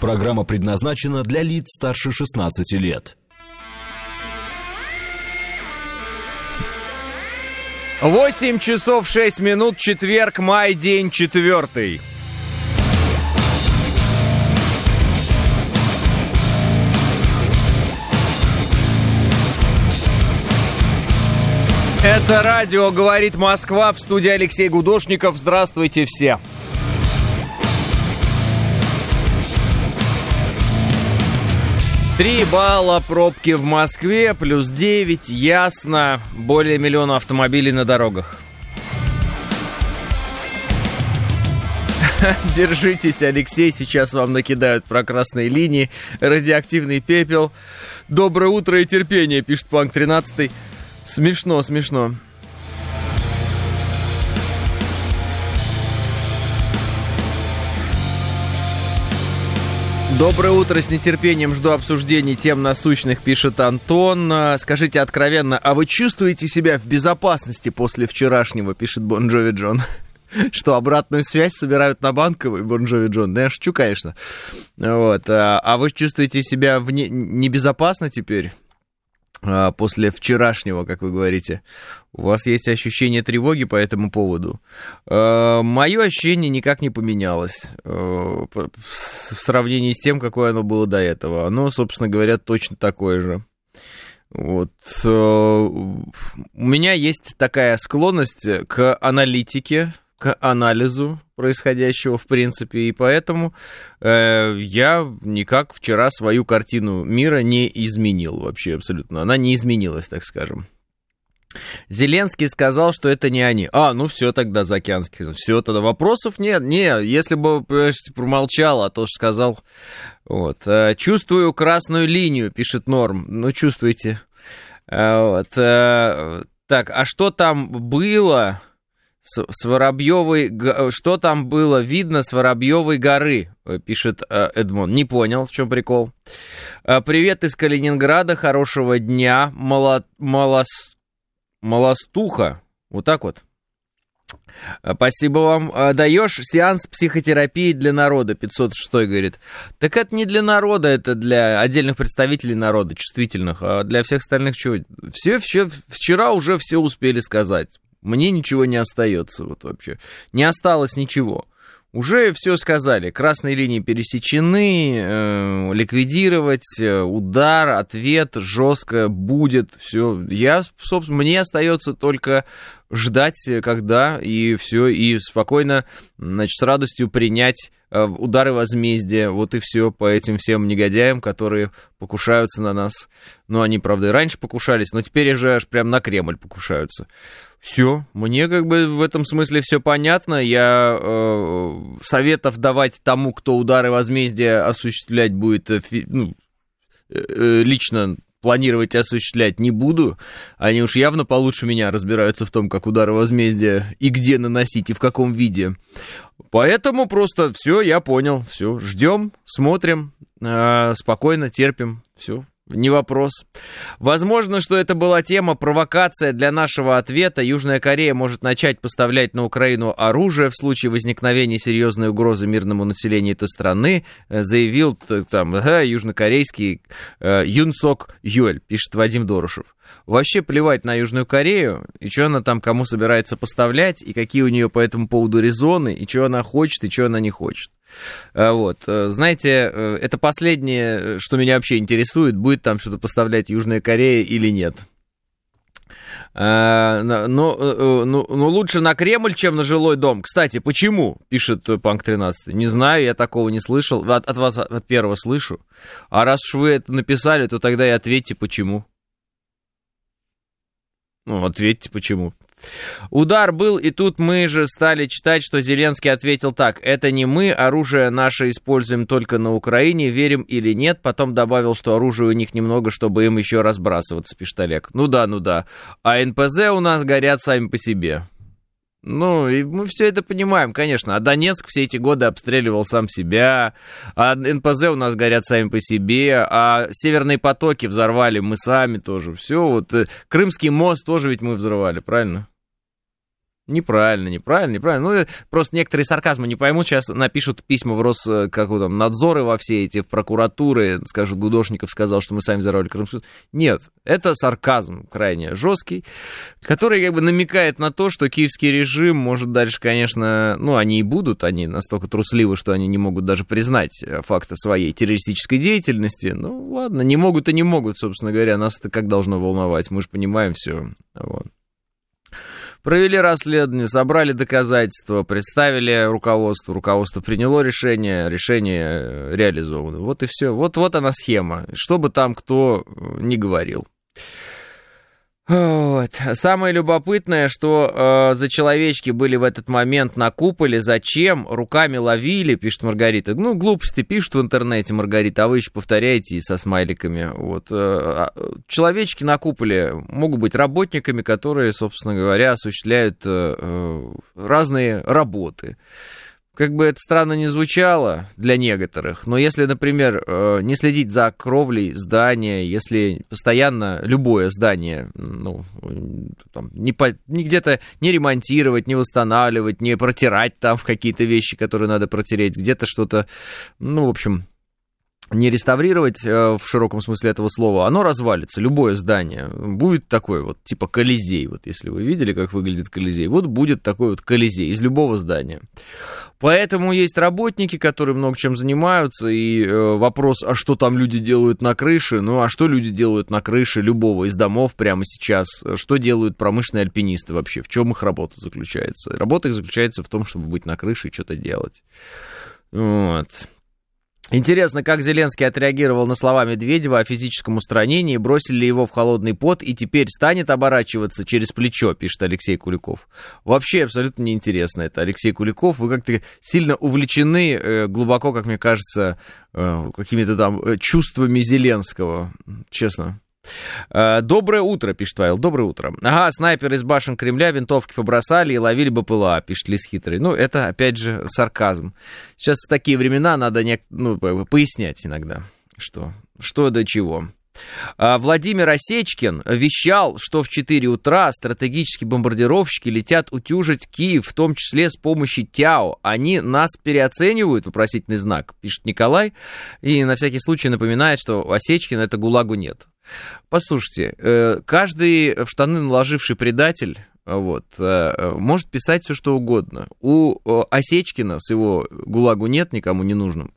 Программа предназначена для лиц старше 16 лет. 8 часов 6 минут, четверг, май, день четвертый. Это радио «Говорит Москва» в студии Алексей Гудошников. Здравствуйте все. Три балла пробки в Москве, плюс 9, ясно, более миллиона автомобилей на дорогах. Держитесь, Алексей, сейчас вам накидают про красные линии, радиоактивный пепел. Доброе утро и терпение, пишет Панк 13. Смешно, смешно. Доброе утро, с нетерпением жду обсуждений тем насущных, пишет Антон. А, скажите откровенно, а вы чувствуете себя в безопасности после вчерашнего, пишет Бон Джови Джон? Что, обратную связь собирают на Банковой, Бон Джови Джон? Да я шучу, конечно. Вот. А, а вы чувствуете себя не, небезопасно теперь? А, после вчерашнего, как вы говорите. У вас есть ощущение тревоги по этому поводу. А, Мое ощущение никак не поменялось а, в сравнении с тем, какое оно было до этого. Оно, собственно говоря, точно такое же. Вот. У меня есть такая склонность к аналитике, к анализу происходящего, в принципе, и поэтому э, я никак вчера свою картину мира не изменил вообще абсолютно. Она не изменилась, так скажем. Зеленский сказал, что это не они. А, ну все тогда, Заокеанский. Все тогда. Вопросов нет. Не, если бы, промолчал, а то, что сказал. Вот. Э, чувствую красную линию, пишет Норм. Ну, чувствуете. Э, вот. Э, так, а что там было? С, с Воробьевой... Что там было видно с Воробьевой горы, э, пишет э, Эдмон. Не понял, в чем прикол. Э, привет из Калининграда, хорошего дня. Мало, малос, малостуха. Вот так вот. Спасибо вам. Даешь сеанс психотерапии для народа, 506 говорит. Так это не для народа, это для отдельных представителей народа, чувствительных, а для всех остальных чего? Все, все вчера уже все успели сказать. Мне ничего не остается вот вообще. Не осталось ничего. Уже все сказали. Красные линии пересечены, э, ликвидировать, э, удар, ответ жестко будет. Все. Я, собственно, мне остается только ждать, когда и все, и спокойно, значит, с радостью принять удары возмездия. Вот и все по этим всем негодяям, которые покушаются на нас. Ну, они, правда, и раньше покушались, но теперь уже аж прям на Кремль покушаются. Все, мне как бы в этом смысле все понятно. Я э, советов давать тому, кто удары возмездия осуществлять будет, э, ну, э, э, лично планировать и осуществлять не буду. Они уж явно получше меня разбираются в том, как удары возмездия и где наносить, и в каком виде. Поэтому просто все, я понял, все, ждем, смотрим, э, спокойно терпим, все, не вопрос. Возможно, что это была тема провокация для нашего ответа. Южная Корея может начать поставлять на Украину оружие в случае возникновения серьезной угрозы мирному населению этой страны, э, заявил там ага, южнокорейский э, Юнсок Юэль, пишет Вадим Дорушев. Вообще плевать на Южную Корею, и что она там кому собирается поставлять, и какие у нее по этому поводу резоны, и что она хочет, и что она не хочет. Э, вот. Э, знаете, э, это последнее, что меня вообще интересует, будет там что-то поставлять Южная Корея или нет. Но, но, но лучше на Кремль, чем на жилой дом. Кстати, почему, пишет Панк 13. Не знаю, я такого не слышал. От, от вас от первого слышу. А раз уж вы это написали, то тогда и ответьте, почему. Ну, ответьте, почему. Удар был, и тут мы же стали читать, что Зеленский ответил так. Это не мы, оружие наше используем только на Украине, верим или нет. Потом добавил, что оружия у них немного, чтобы им еще разбрасываться, пишет Олег. Ну да, ну да. А НПЗ у нас горят сами по себе. Ну, и мы все это понимаем, конечно. А Донецк все эти годы обстреливал сам себя, а НПЗ у нас горят сами по себе, а северные потоки взорвали мы сами тоже. Все, вот э, Крымский мост тоже ведь мы взрывали, правильно? Неправильно, неправильно, неправильно. Ну, просто некоторые сарказмы не поймут, сейчас напишут письма в Рос, э, как там, надзоры во все эти, в прокуратуры, скажут, Гудошников сказал, что мы сами взорвали Крымсуд. Нет, это сарказм крайне жесткий, который как бы намекает на то, что киевский режим может дальше, конечно, ну, они и будут, они настолько трусливы, что они не могут даже признать факты своей террористической деятельности. Ну, ладно, не могут и не могут, собственно говоря, нас это как должно волновать, мы же понимаем все. Вот. Провели расследование, собрали доказательства, представили руководству, руководство приняло решение, решение э, реализовано. Вот и все. Вот, вот она схема, что бы там кто э, ни говорил. Вот. Самое любопытное, что э, за человечки были в этот момент на куполе. Зачем? Руками ловили, пишет Маргарита. Ну, глупости пишут в интернете, Маргарита, а вы еще повторяете со смайликами. Вот. Э, а, человечки на куполе могут быть работниками, которые, собственно говоря, осуществляют э, э разные работы как бы это странно не звучало для некоторых, но если, например, э, не следить за кровлей здания, если постоянно любое здание, ну, там, не, по, не где-то не ремонтировать, не восстанавливать, не протирать там какие-то вещи, которые надо протереть, где-то что-то, ну, в общем, не реставрировать э, в широком смысле этого слова, оно развалится, любое здание. Будет такое вот, типа Колизей. Вот если вы видели, как выглядит Колизей, вот будет такой вот Колизей из любого здания. Поэтому есть работники, которые много чем занимаются, и э, вопрос, а что там люди делают на крыше, ну а что люди делают на крыше любого из домов прямо сейчас, что делают промышленные альпинисты вообще, в чем их работа заключается? Работа их заключается в том, чтобы быть на крыше и что-то делать. Вот. Интересно, как Зеленский отреагировал на слова Медведева о физическом устранении, бросили ли его в холодный пот и теперь станет оборачиваться через плечо, пишет Алексей Куликов. Вообще абсолютно неинтересно это. Алексей Куликов, вы как-то сильно увлечены э, глубоко, как мне кажется, э, какими-то там э, чувствами Зеленского, честно. Э, Доброе утро, пишет Вайл. Доброе утро. Ага, снайпер из башен Кремля винтовки побросали и ловили БПЛА, пишет Лис Хитрый. Ну, это, опять же, сарказм. Сейчас в такие времена надо не, ну, пояснять иногда, что, что до чего. А, Владимир Осечкин вещал, что в 4 утра стратегические бомбардировщики летят утюжить Киев, в том числе с помощью ТЯО. Они нас переоценивают, вопросительный знак, пишет Николай. И на всякий случай напоминает, что Осечкин это ГУЛАГу нет. Послушайте, э, каждый в штаны наложивший предатель вот, э, может писать все, что угодно. У Осечкина с его ГУЛАГу нет, никому не нужным.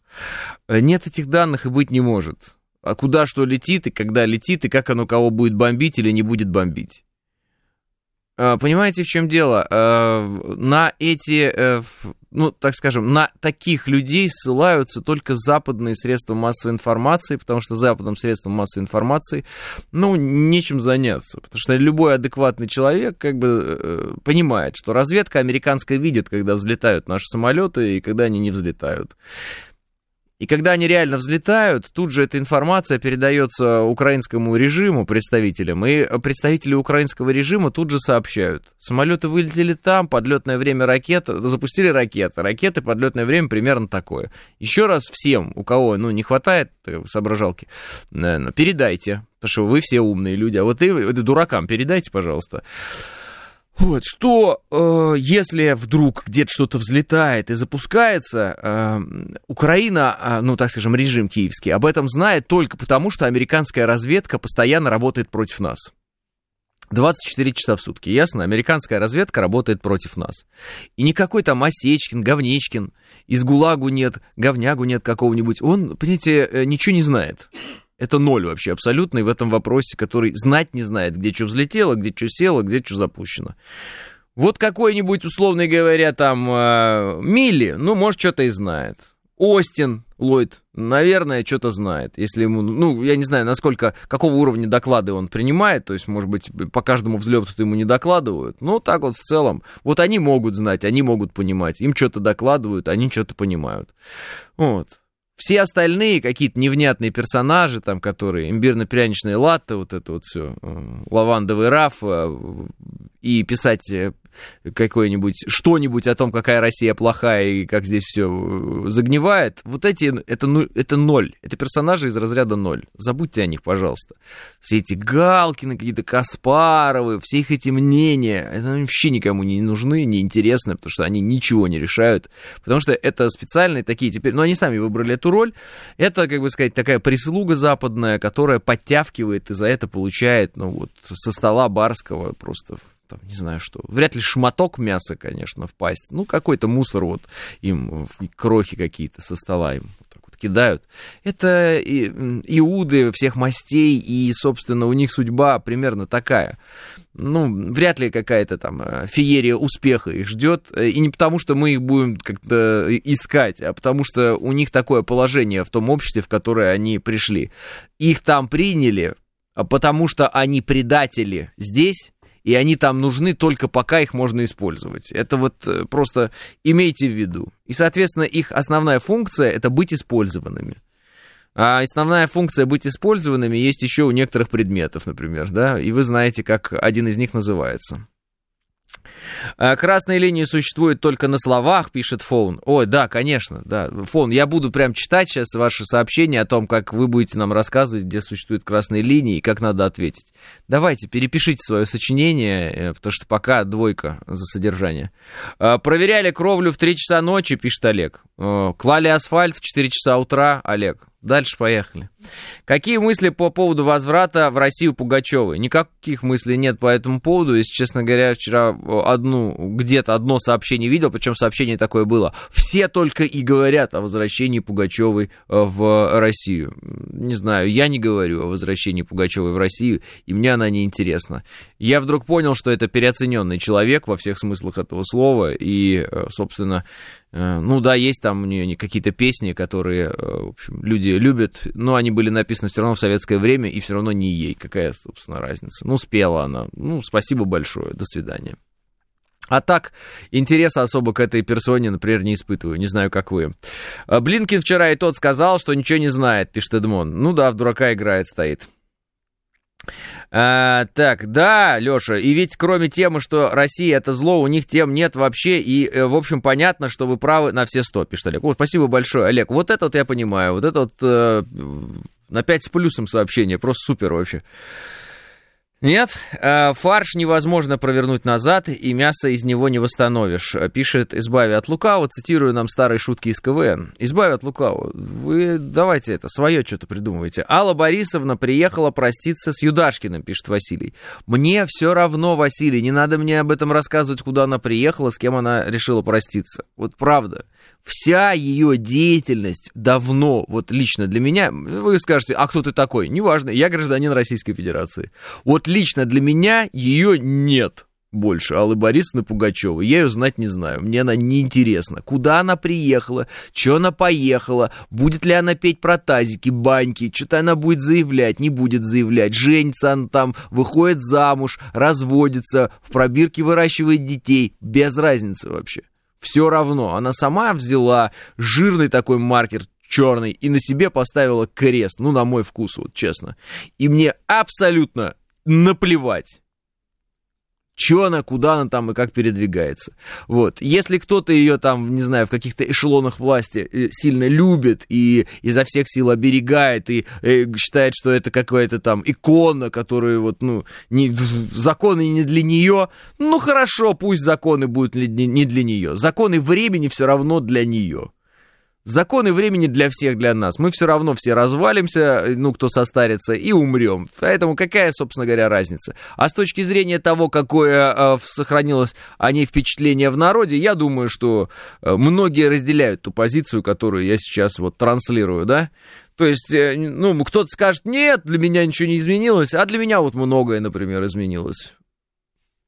Нет этих данных и быть не может. А куда что летит, и когда летит, и как оно кого будет бомбить или не будет бомбить. А, понимаете, в чем дело? А, на эти, э, ну, так скажем, на таких людей ссылаются только западные средства массовой информации, потому что западным средством массовой информации, ну, нечем заняться. Потому что любой адекватный человек как бы э, понимает, что разведка американская видит, когда взлетают наши самолеты и когда они не взлетают. И когда они реально взлетают, тут же эта информация передается украинскому режиму, представителям, и представители украинского режима тут же сообщают. Самолеты вылетели там, подлетное время ракет, запустили ракеты. Ракеты, подлетное время примерно такое. Еще раз всем, у кого ну, не хватает э, соображалки, передайте, потому что вы все умные люди, а вот и, и дуракам передайте, пожалуйста. Вот, что э, если вдруг где-то что-то взлетает и запускается, э, Украина, э, ну так скажем, режим киевский, об этом знает только потому, что американская разведка постоянно работает против нас. 24 часа в сутки, ясно? Американская разведка работает против нас. И никакой там Осечкин, Говнечкин, из ГУЛАГу нет, Говнягу нет какого-нибудь, он, понимаете, э, ничего не знает. Это ноль вообще абсолютный в этом вопросе, который знать не знает, где что взлетело, где что село, где что запущено. Вот какой-нибудь, условно говоря, там э, Милли, ну, может, что-то и знает. Остин Ллойд, наверное, что-то знает. Если ему, ну, я не знаю, насколько, какого уровня доклады он принимает, то есть, может быть, по каждому взлету ему не докладывают. Но так вот в целом, вот они могут знать, они могут понимать. Им что-то докладывают, они что-то понимают. Вот. Все остальные какие-то невнятные персонажи, там, которые имбирно-пряничные латте, вот это вот все, э, лавандовый раф, э, и писать э, какое-нибудь, что-нибудь о том, какая Россия плохая и как здесь все э, загнивает, вот эти, это, это ноль. Это персонажи из разряда ноль. Забудьте о них, пожалуйста. Все эти Галкины, какие-то Каспаровы, все их эти мнения, это вообще никому не нужны, не интересны, потому что они ничего не решают. Потому что это специальные такие теперь, ну, они сами выбрали эту роль. Это, как бы сказать, такая прислуга западная, которая подтягивает и за это получает, ну, вот, со стола барского просто там, не знаю что, вряд ли шматок мяса, конечно, в пасть, ну, какой-то мусор вот им, крохи какие-то со стола им вот так вот кидают. Это иуды всех мастей, и, собственно, у них судьба примерно такая. Ну, вряд ли какая-то там э, феерия успеха их ждет, э, и не потому, что мы их будем как-то искать, а потому что у них такое положение в том обществе, в которое они пришли. Их там приняли, а потому что они предатели здесь, и они там нужны только пока их можно использовать. Это вот э, просто имейте в виду. И, соответственно, их основная функция это быть использованными. А основная функция быть использованными есть еще у некоторых предметов, например, да, и вы знаете, как один из них называется. А, красные линии существуют только на словах, пишет Фоун. Ой, да, конечно, да. Фон, я буду прям читать сейчас ваши сообщения о том, как вы будете нам рассказывать, где существуют красные линии и как надо ответить. Давайте, перепишите свое сочинение, э, потому что пока двойка за содержание. А, проверяли кровлю в 3 часа ночи, пишет Олег. Э, клали асфальт в 4 часа утра, Олег. Дальше поехали. Какие мысли по поводу возврата в Россию Пугачевой? Никаких мыслей нет по этому поводу. Если честно говоря, вчера одну, где-то одно сообщение видел, причем сообщение такое было. Все только и говорят о возвращении Пугачевой э, в Россию. Не знаю, я не говорю о возвращении Пугачевой в Россию, и мне она не интересна. Я вдруг понял, что это переоцененный человек во всех смыслах этого слова, и, э, собственно, Э, ну да, есть там у нее какие-то песни, которые, э, в общем, люди любят, но они были написаны все равно в советское время, и все равно не ей. Какая, собственно, разница? Ну, спела она. Ну, спасибо большое. До свидания. А так, интереса особо к этой персоне, например, не испытываю. Не знаю, как вы. Э, Блинкин вчера и тот сказал, что ничего не знает, пишет Эдмон. Ну да, в дурака играет, стоит. А, так, да, Леша, и ведь кроме темы, что Россия это зло, у них тем нет вообще, и, э, в общем, понятно, что вы правы на все сто, пишет Олег. О, спасибо большое, Олег. Вот это вот я понимаю, вот это вот э, на 5 с плюсом сообщение, просто супер вообще. Нет, э, фарш невозможно провернуть назад, и мясо из него не восстановишь. Пишет «Избави от лукавого», цитирую нам старые шутки из КВН. «Избави от лукавого». Вы давайте это, свое что-то придумывайте. Алла Борисовна приехала проститься с Юдашкиным, пишет Василий. Мне все равно, Василий, не надо мне об этом рассказывать, куда она приехала, с кем она решила проститься. Вот правда вся ее деятельность давно, вот лично для меня, вы скажете, а кто ты такой? Неважно, я гражданин Российской Федерации. Вот лично для меня ее нет больше Аллы Борисовны Пугачевой. Я ее знать не знаю, мне она не интересна. Куда она приехала, что она поехала, будет ли она петь про тазики, баньки, что-то она будет заявлять, не будет заявлять, женится она там, выходит замуж, разводится, в пробирке выращивает детей, без разницы вообще все равно. Она сама взяла жирный такой маркер черный и на себе поставила крест. Ну, на мой вкус, вот честно. И мне абсолютно наплевать что она, куда она там и как передвигается. Вот. Если кто-то ее там, не знаю, в каких-то эшелонах власти э, сильно любит и изо всех сил оберегает и э, считает, что это какая-то там икона, которая вот, ну, не, законы не для нее, ну хорошо, пусть законы будут не для нее. Законы времени все равно для нее. Законы времени для всех, для нас. Мы все равно все развалимся, ну, кто состарится, и умрем. Поэтому какая, собственно говоря, разница? А с точки зрения того, какое э, сохранилось о ней впечатление в народе, я думаю, что э, многие разделяют ту позицию, которую я сейчас вот транслирую, да? То есть, э, ну, кто-то скажет, нет, для меня ничего не изменилось, а для меня вот многое, например, изменилось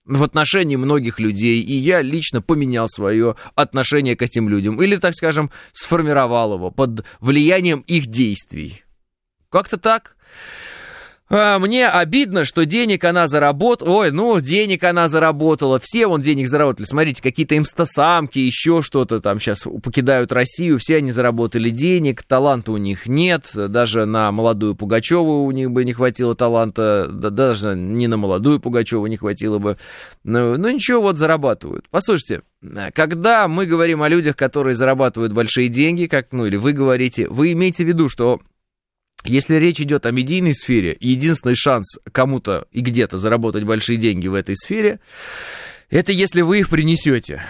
в отношении многих людей, и я лично поменял свое отношение к этим людям, или, так скажем, сформировал его под влиянием их действий. Как-то так. А, мне обидно, что денег она заработала. Ой, ну, денег она заработала. Все вон денег заработали. Смотрите, какие-то имстасамки, еще что-то там сейчас покидают Россию. Все они заработали денег. Таланта у них нет. Даже на молодую Пугачеву у них бы не хватило таланта. Да, даже не на молодую Пугачеву не хватило бы. Ну, ну ничего, вот зарабатывают. Послушайте, когда мы говорим о людях, которые зарабатывают большие деньги, как, ну, или вы говорите, вы имеете в виду, что если речь идет о медийной сфере, единственный шанс кому-то и где-то заработать большие деньги в этой сфере, это если вы их принесете,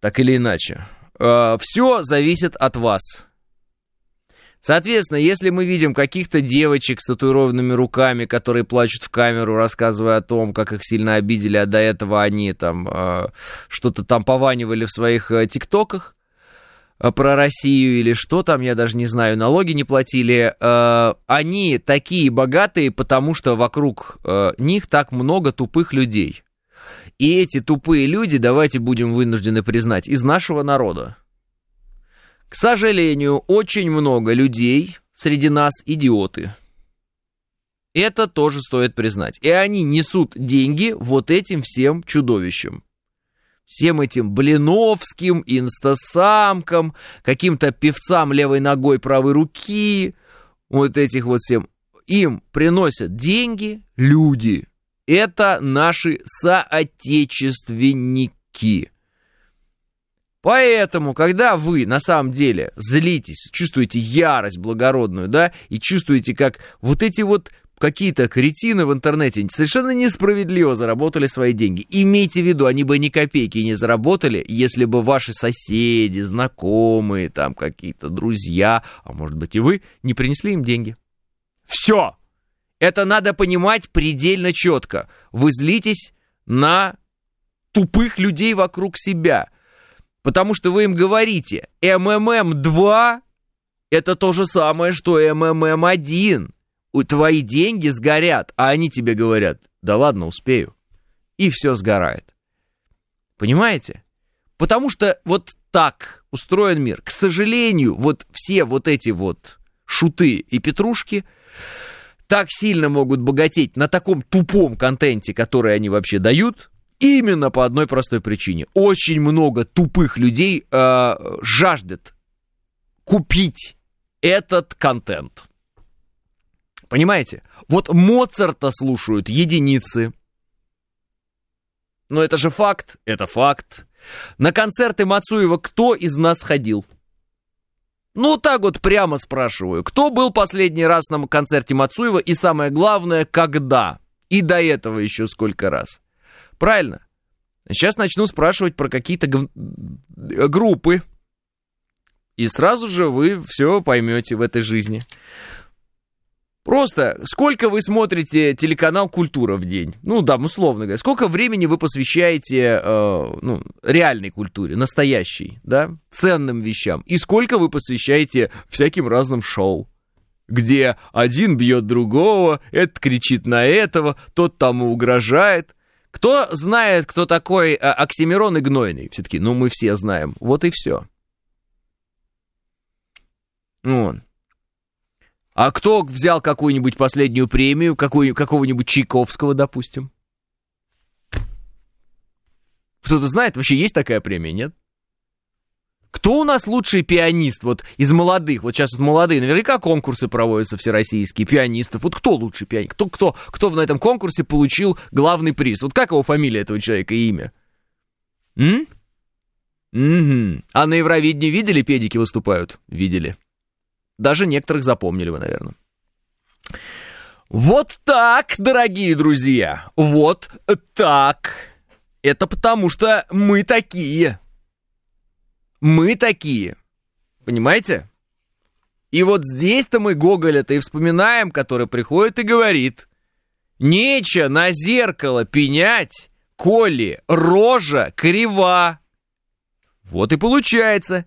так или иначе. А, Все зависит от вас. Соответственно, если мы видим каких-то девочек с татуированными руками, которые плачут в камеру, рассказывая о том, как их сильно обидели, а до этого они там э, что-то там пованивали в своих э, тиктоках, про Россию или что там, я даже не знаю, налоги не платили, э, они такие богатые, потому что вокруг э, них так много тупых людей. И эти тупые люди, давайте будем вынуждены признать, из нашего народа. К сожалению, очень много людей среди нас идиоты. Это тоже стоит признать. И они несут деньги вот этим всем чудовищам всем этим Блиновским, инстасамкам, каким-то певцам левой ногой правой руки, вот этих вот всем. Им приносят деньги люди. Это наши соотечественники. Поэтому, когда вы на самом деле злитесь, чувствуете ярость благородную, да, и чувствуете, как вот эти вот какие-то кретины в интернете совершенно несправедливо заработали свои деньги. Имейте в виду, они бы ни копейки не заработали, если бы ваши соседи, знакомые, там какие-то друзья, а может быть и вы, не принесли им деньги. Все! Это надо понимать предельно четко. Вы злитесь на тупых людей вокруг себя. Потому что вы им говорите, МММ-2 это то же самое, что МММ-1 твои деньги сгорят, а они тебе говорят, да ладно, успею. И все сгорает. Понимаете? Потому что вот так устроен мир. К сожалению, вот все вот эти вот шуты и петрушки так сильно могут богатеть на таком тупом контенте, который они вообще дают, именно по одной простой причине. Очень много тупых людей э, жаждет купить этот контент. Понимаете? Вот Моцарта слушают единицы. Но это же факт, это факт. На концерты Мацуева кто из нас ходил? Ну, так вот прямо спрашиваю. Кто был последний раз на концерте Мацуева и самое главное, когда? И до этого еще сколько раз? Правильно? Сейчас начну спрашивать про какие-то г... группы. И сразу же вы все поймете в этой жизни. Просто сколько вы смотрите телеканал «Культура» в день? Ну, да, условно говоря. Сколько времени вы посвящаете э, ну, реальной культуре, настоящей, да, ценным вещам? И сколько вы посвящаете всяким разным шоу? Где один бьет другого, этот кричит на этого, тот тому угрожает. Кто знает, кто такой э, Оксимирон и Гнойный? Все-таки, ну, мы все знаем. Вот и все. Вот. А кто взял какую-нибудь последнюю премию, какую, какого-нибудь Чайковского, допустим? Кто-то знает, вообще есть такая премия, нет? Кто у нас лучший пианист вот из молодых? Вот сейчас вот молодые, наверняка конкурсы проводятся всероссийские, пианистов. Вот кто лучший пианист? Кто, кто, кто на этом конкурсе получил главный приз? Вот как его фамилия этого человека и имя? М? Угу. А на Евровидении видели, педики выступают? Видели. Даже некоторых запомнили вы, наверное. Вот так, дорогие друзья, вот так. Это потому что мы такие. Мы такие. Понимаете? И вот здесь-то мы Гоголя-то и вспоминаем, который приходит и говорит. Нече на зеркало пенять, коли рожа крива. Вот и получается.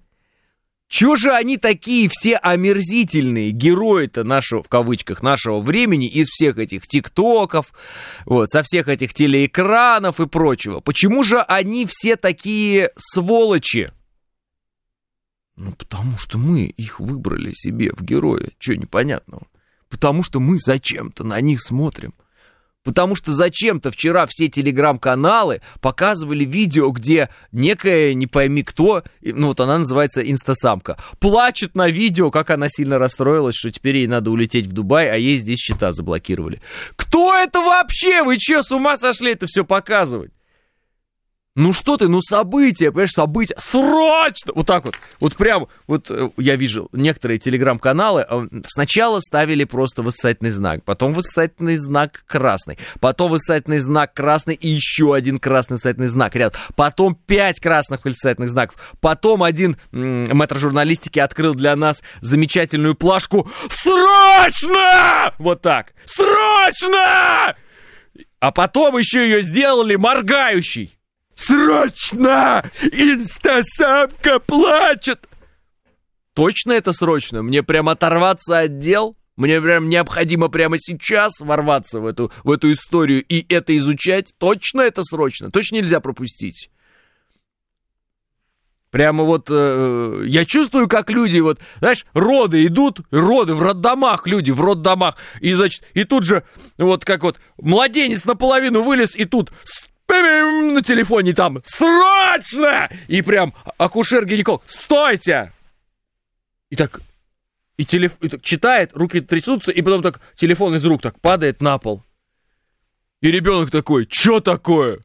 Чего же они такие все омерзительные герои-то нашего, в кавычках, нашего времени из всех этих тиктоков, вот, со всех этих телеэкранов и прочего? Почему же они все такие сволочи? Ну, потому что мы их выбрали себе в герои. Чего непонятного? Потому что мы зачем-то на них смотрим. Потому что зачем-то вчера все телеграм-каналы показывали видео, где некая, не пойми кто, ну вот она называется инстасамка, плачет на видео, как она сильно расстроилась, что теперь ей надо улететь в Дубай, а ей здесь счета заблокировали. Кто это вообще? Вы че, с ума сошли это все показывать? Ну что ты, ну события, понимаешь, события, срочно! Вот так вот, вот прям, вот э, я вижу, некоторые телеграм-каналы э, сначала ставили просто восклицательный знак, потом восклицательный знак красный, потом восклицательный знак красный и еще один красный восклицательный знак рядом, потом пять красных восклицательных знаков, потом один мэтр журналистики открыл для нас замечательную плашку «Срочно!» Вот так, «Срочно!» А потом еще ее сделали моргающий. Срочно! Инстасамка плачет! Точно это срочно? Мне прям оторваться от дел? Мне прям необходимо прямо сейчас ворваться в эту, в эту историю и это изучать? Точно это срочно? Точно нельзя пропустить? Прямо вот э, я чувствую, как люди, вот, знаешь, роды идут, роды в роддомах, люди в роддомах, и, значит, и тут же, вот как вот, младенец наполовину вылез, и тут на телефоне там «Срочно!» И прям акушер-гинеколог «Стойте!» И так, и, телеф... и так читает, руки трясутся, и потом так телефон из рук так падает на пол. И ребенок такой, что такое?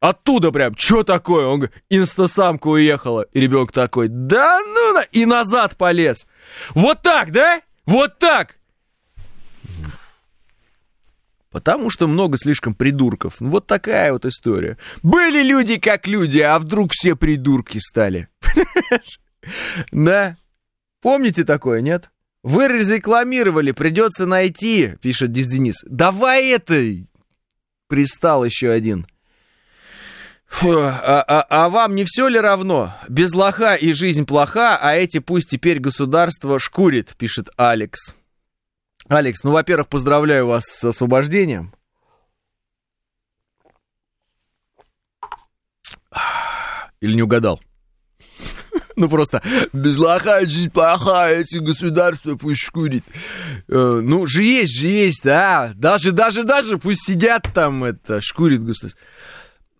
Оттуда прям, что такое? Он говорит, инстасамка уехала. И ребенок такой, да ну на... И назад полез. Вот так, да? Вот так. Потому что много слишком придурков. Вот такая вот история. Были люди как люди, а вдруг все придурки стали. Да. Помните такое, нет? Вы разрекламировали, придется найти, пишет Диз Денис. Давай это! Пристал еще один. Фу, а, а, а вам не все ли равно? Без лоха и жизнь плоха, а эти пусть теперь государство шкурит, пишет Алекс. Алекс, ну, во-первых, поздравляю вас с освобождением. Или не угадал? Ну просто без лоха жизнь плохая, эти государства пусть шкурит. Э, ну, же есть, же есть, да. Даже, даже, даже пусть сидят там, это, шкурит государство.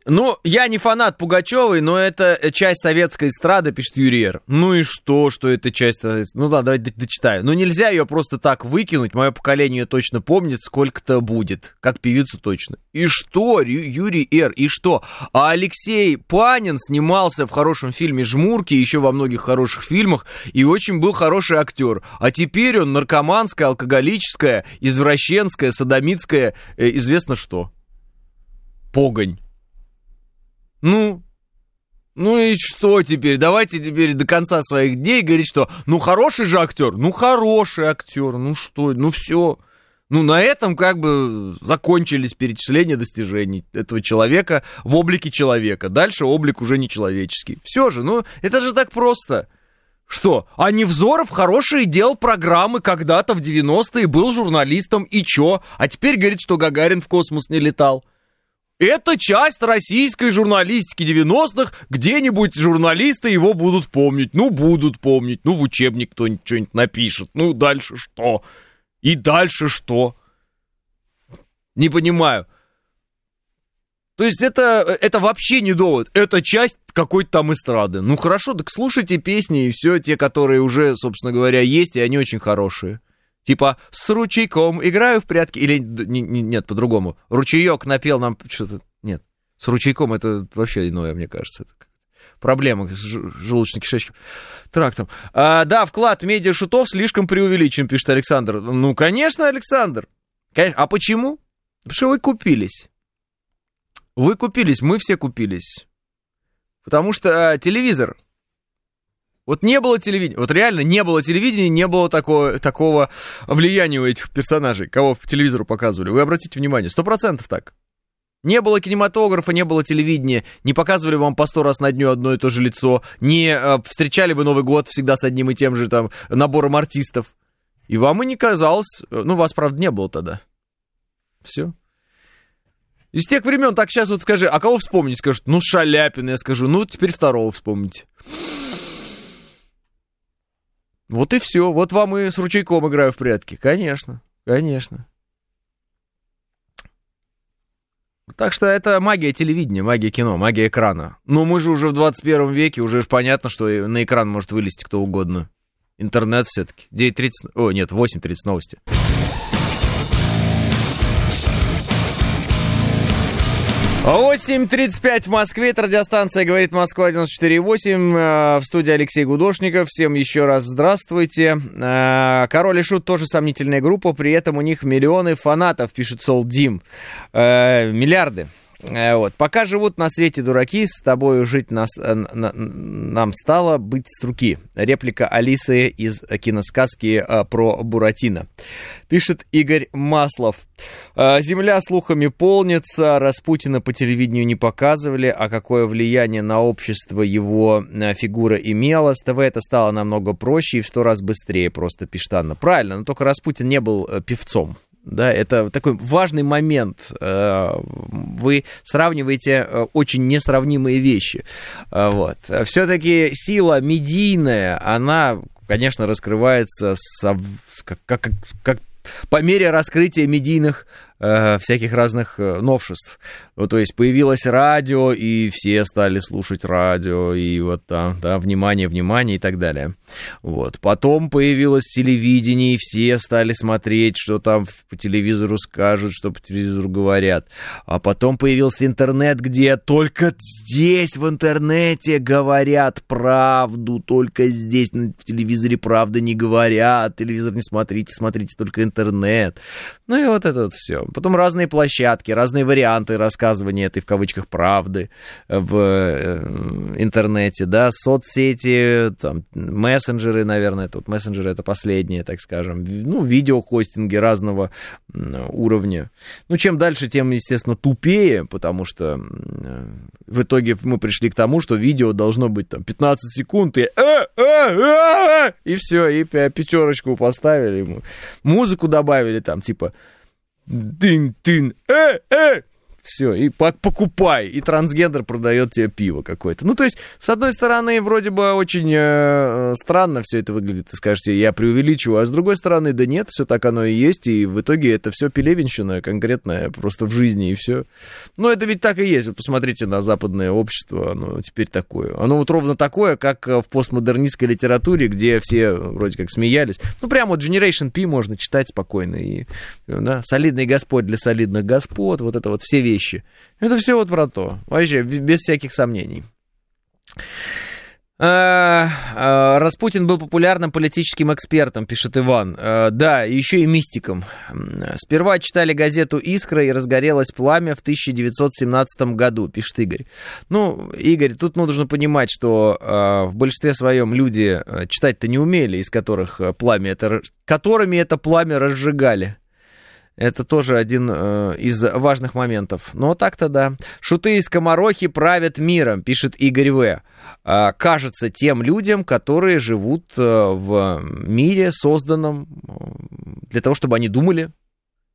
Ну, я не фанат Пугачевой, но это часть советской эстрады, пишет Юриер. Ну и что, что это часть... Ну да, давайте дочитаю. Ну нельзя ее просто так выкинуть, мое поколение точно помнит, сколько-то будет. Как певицу точно. И что, Юрий Р, и что? А Алексей Панин снимался в хорошем фильме «Жмурки», еще во многих хороших фильмах, и очень был хороший актер. А теперь он наркоманская, алкоголическая, извращенская, садомитская, э, известно что. Погонь. Ну, ну и что теперь? Давайте теперь до конца своих дней говорить, что ну хороший же актер, ну хороший актер, ну что, ну все. Ну, на этом как бы закончились перечисления достижений этого человека в облике человека. Дальше облик уже не человеческий. Все же, ну, это же так просто. Что? А Невзоров хороший делал программы когда-то в 90-е, был журналистом, и чё? А теперь говорит, что Гагарин в космос не летал. Это часть российской журналистики 90-х. Где-нибудь журналисты его будут помнить. Ну, будут помнить. Ну, в учебник кто-нибудь что-нибудь напишет. Ну, дальше что? И дальше что? Не понимаю. То есть это, это вообще не довод. Это часть какой-то там эстрады. Ну, хорошо, так слушайте песни и все, те, которые уже, собственно говоря, есть, и они очень хорошие. Типа, с ручейком играю в прятки. Или не, не, нет, по-другому. Ручеек напел нам что-то. Нет. С ручейком это вообще иное, мне кажется. Это проблема с желудочно-кишечным трактом. А, да, вклад медиашутов слишком преувеличен, пишет Александр. Ну, конечно, Александр. А почему? Потому что вы купились. Вы купились, мы все купились. Потому что а, телевизор вот не было телевидения, вот реально не было телевидения, не было такого, такого влияния у этих персонажей, кого в телевизору показывали. Вы обратите внимание, сто процентов так. Не было кинематографа, не было телевидения, не показывали вам по сто раз на дню одно и то же лицо, не э, встречали вы Новый год всегда с одним и тем же там набором артистов. И вам и не казалось, э, ну, вас, правда, не было тогда. Все. Из тех времен, так сейчас вот скажи, а кого вспомнить? Скажут, ну, Шаляпин, я скажу, ну, теперь второго вспомните. Вот и все. Вот вам и с ручейком играю в прятки. Конечно, конечно. Так что это магия телевидения, магия кино, магия экрана. Но мы же уже в 21 веке, уже понятно, что на экран может вылезти кто угодно. Интернет все-таки. 9.30... О, нет, 8.30 новости. 8.35 в Москве, это радиостанция «Говорит Москва» 94.8, э, в студии Алексей Гудошников, всем еще раз здравствуйте. Э, Король и Шут тоже сомнительная группа, при этом у них миллионы фанатов, пишет Сол Дим, э, миллиарды. Э, вот. Пока живут на свете дураки, с тобой жить нас, э, на, нам стало быть с руки. Реплика Алисы из киносказки э, про Буратино. Пишет Игорь Маслов. Земля слухами полнится, Распутина по телевидению не показывали, а какое влияние на общество его фигура имела. С ТВ это стало намного проще и в сто раз быстрее, просто пишет. Правильно, но только Распутин не был певцом да, это такой важный момент. Э, вы сравниваете э, очень несравнимые вещи. Э, вот. Все-таки сила медийная, она, конечно, раскрывается со, как, как, как по мере раскрытия медийных всяких разных новшеств. Ну, то есть появилось радио, и все стали слушать радио, и вот там, да, внимание, внимание и так далее. Вот. Потом появилось телевидение, и все стали смотреть, что там по телевизору скажут, что по телевизору говорят. А потом появился интернет, где только здесь, в интернете, говорят правду, только здесь, на телевизоре правды не говорят, телевизор не смотрите, смотрите только интернет. Ну и вот это вот все. Потом разные площадки, разные варианты рассказывания этой, в кавычках, правды в э, интернете, да, соцсети, там, мессенджеры, наверное, тут мессенджеры это последние, так скажем, ну, видеохостинги разного уровня. Ну, чем дальше, тем, естественно, тупее, потому что в итоге мы пришли к тому, что видео должно быть там 15 секунд, и, э, э, э, и все, и пятерочку поставили, музыку добавили там, типа, дын-дын, э, э, все, и покупай, и трансгендер продает тебе пиво какое-то. Ну, то есть, с одной стороны, вроде бы очень э, странно все это выглядит, и скажете, я преувеличиваю, а с другой стороны, да нет, все так оно и есть, и в итоге это все пелевинщина конкретная просто в жизни, и все. Но это ведь так и есть, вы посмотрите на западное общество, оно теперь такое. Оно вот ровно такое, как в постмодернистской литературе, где все вроде как смеялись. Ну, прям вот Generation P можно читать спокойно, и да, солидный господь для солидных господ, вот это вот все вещи вещи. Это все вот про то. Вообще, без всяких сомнений. А, а, Распутин был популярным политическим экспертом, пишет Иван. А, да, еще и мистиком. Сперва читали газету «Искра» и разгорелось пламя в 1917 году, пишет Игорь. Ну, Игорь, тут нужно понимать, что в большинстве своем люди читать-то не умели, из которых пламя это, которыми это пламя разжигали. Это тоже один э, из важных моментов. Но так-то да. Шуты из Комарохи правят миром, пишет Игорь В. А, кажется тем людям, которые живут э, в мире, созданном э, для того, чтобы они думали,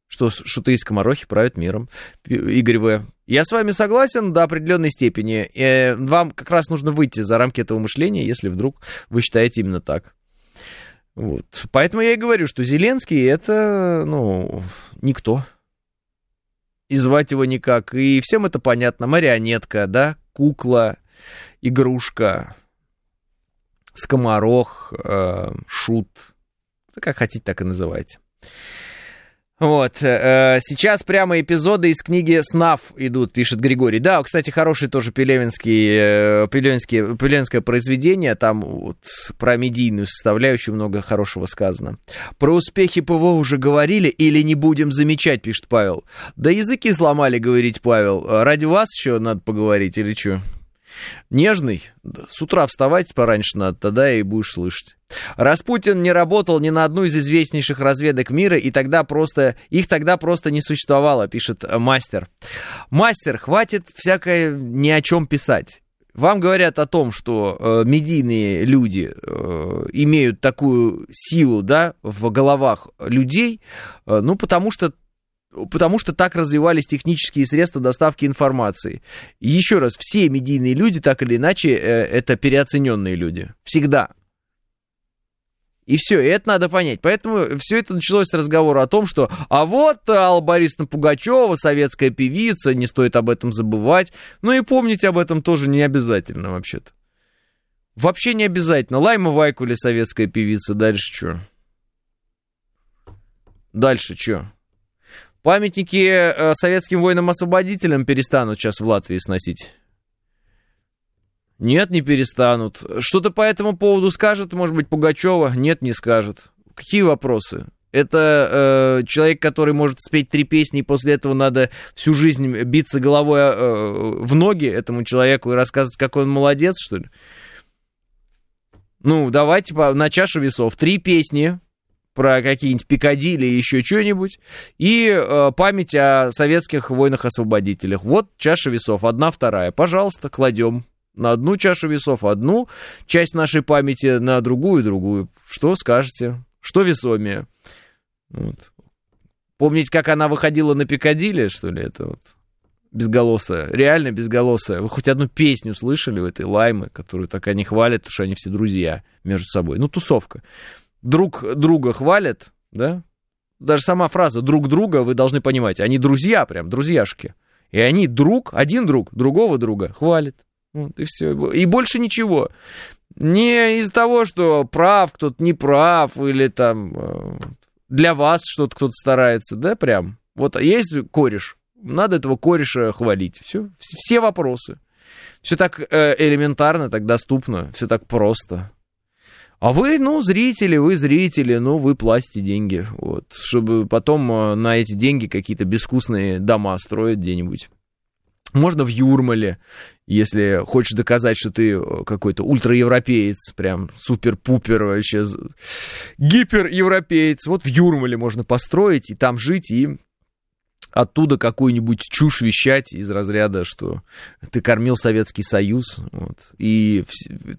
что шуты из Комарохи правят миром. Игорь В. Я с вами согласен до определенной степени. Э, вам как раз нужно выйти за рамки этого мышления, если вдруг вы считаете именно так. Вот. Поэтому я и говорю, что Зеленский это, ну, никто. И звать его никак. И всем это понятно. Марионетка, да, кукла, игрушка, скоморох, э, шут. Как хотите, так и называйте. Вот, э, сейчас прямо эпизоды из книги «Снав» идут, пишет Григорий. Да, кстати, хороший тоже пелевинский, э, пелевинский, пелевинское произведение, там вот про медийную составляющую много хорошего сказано. Про успехи ПВО уже говорили или не будем замечать, пишет Павел. Да языки сломали, говорить Павел. Ради вас еще надо поговорить или что? Нежный, с утра вставать пораньше надо, тогда и будешь слышать. Распутин не работал ни на одну из известнейших разведок мира, и тогда просто, их тогда просто не существовало, пишет мастер. Мастер, хватит всякое ни о чем писать. Вам говорят о том, что э, медийные люди э, имеют такую силу, да, в головах людей, э, ну, потому что потому что так развивались технические средства доставки информации. еще раз, все медийные люди, так или иначе, э, это переоцененные люди. Всегда. И все, и это надо понять. Поэтому все это началось с разговора о том, что а вот Алла Борисовна Пугачева, советская певица, не стоит об этом забывать. Ну и помнить об этом тоже не обязательно вообще-то. Вообще не обязательно. Лайма Вайкули, советская певица, дальше что? Дальше что? Памятники э, советским воинам-освободителям перестанут сейчас в Латвии сносить. Нет, не перестанут. Что-то по этому поводу скажет, может быть, Пугачева? Нет, не скажет. Какие вопросы? Это э, человек, который может спеть три песни, и после этого надо всю жизнь биться головой э, в ноги этому человеку и рассказывать, какой он молодец, что ли? Ну, давайте по, на чашу весов. Три песни про какие-нибудь Пикадилли и еще что-нибудь, и э, память о советских войнах-освободителях. Вот чаша весов, одна, вторая. Пожалуйста, кладем на одну чашу весов одну часть нашей памяти, на другую другую. Что скажете? Что весомее? Вот. Помните, как она выходила на Пикадилли, что ли, это вот? Безголосая, реально безголосая. Вы хоть одну песню слышали в этой Лаймы, которую так они хвалят, потому что они все друзья между собой. Ну, тусовка. Друг друга хвалят, да? Даже сама фраза «друг друга» вы должны понимать. Они друзья прям, друзьяшки. И они друг, один друг, другого друга хвалит. Вот и все. И больше ничего. Не из-за того, что прав кто-то не прав, или там э, для вас что-то кто-то старается, да, прям. Вот есть кореш, надо этого кореша хвалить. Все, все вопросы. Все так э, элементарно, так доступно, все так просто. А вы, ну, зрители, вы зрители, ну, вы платите деньги, вот, чтобы потом э, на эти деньги какие-то безвкусные дома строить где-нибудь. Можно в Юрмале, если хочешь доказать, что ты э, какой-то ультраевропеец, прям супер-пупер вообще, гиперевропеец. Вот в Юрмале можно построить и там жить, и оттуда какую-нибудь чушь вещать из разряда, что ты кормил Советский Союз, вот, и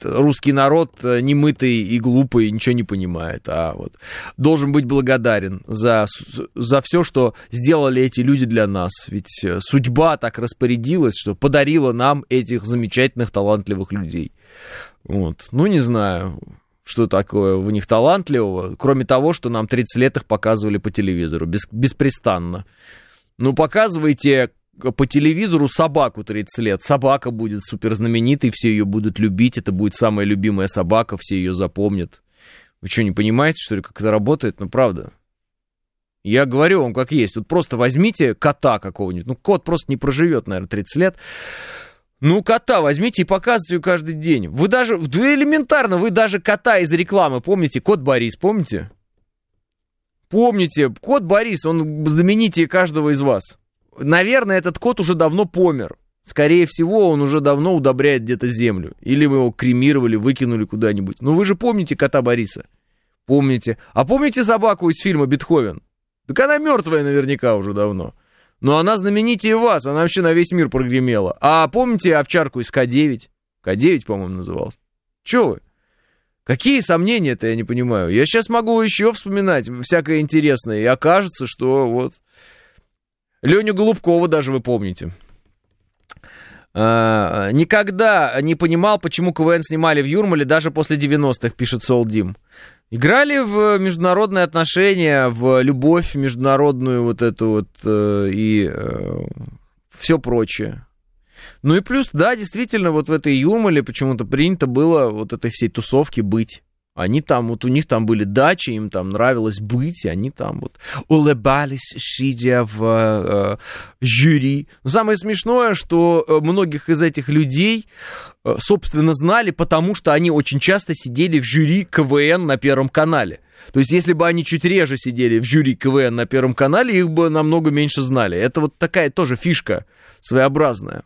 русский народ э, немытый и глупый ничего не понимает, а вот должен быть благодарен за, за все, что сделали эти люди для нас. Ведь э, судьба так распорядилась, что подарила нам этих замечательных, талантливых людей. Вот. Ну, не знаю, что такое в них талантливого, кроме того, что нам 30 лет их показывали по телевизору, без, беспрестанно. Ну, показывайте по телевизору собаку 30 лет. Собака будет супер знаменитой, все ее будут любить. Это будет самая любимая собака, все ее запомнят. Вы что, не понимаете, что ли, как это работает? Ну, правда. Я говорю вам, как есть. Вот просто возьмите кота какого-нибудь. Ну, кот просто не проживет, наверное, 30 лет. Ну, кота возьмите и показывайте ее каждый день. Вы даже, да элементарно, вы даже кота из рекламы помните? Кот Борис, помните? Помните, кот Борис, он знаменитее каждого из вас. Наверное, этот кот уже давно помер. Скорее всего, он уже давно удобряет где-то землю. Или вы его кремировали, выкинули куда-нибудь. Но вы же помните кота Бориса? Помните. А помните собаку из фильма «Бетховен»? Так она мертвая наверняка уже давно. Но она знаменитее вас, она вообще на весь мир прогремела. А помните овчарку из К-9? К-9, по-моему, назывался. Че вы? Какие сомнения-то, я не понимаю. Я сейчас могу еще вспоминать всякое интересное, и окажется, что вот... Леню Голубкова даже вы помните. А, никогда не понимал, почему КВН снимали в Юрмале даже после 90-х, пишет Сол Дим. Играли в международные отношения, в любовь международную вот эту вот э, и э, все прочее. Ну и плюс, да, действительно, вот в этой Юрмале почему-то принято было вот этой всей тусовки быть. Они там, вот у них там были дачи, им там нравилось быть, и они там вот улыбались, сидя в э, жюри. Но самое смешное, что э, многих из этих людей, э, собственно, знали, потому что они очень часто сидели в жюри КВН на Первом канале. То есть, если бы они чуть реже сидели в жюри КВН на Первом канале, их бы намного меньше знали. Это вот такая тоже фишка своеобразная.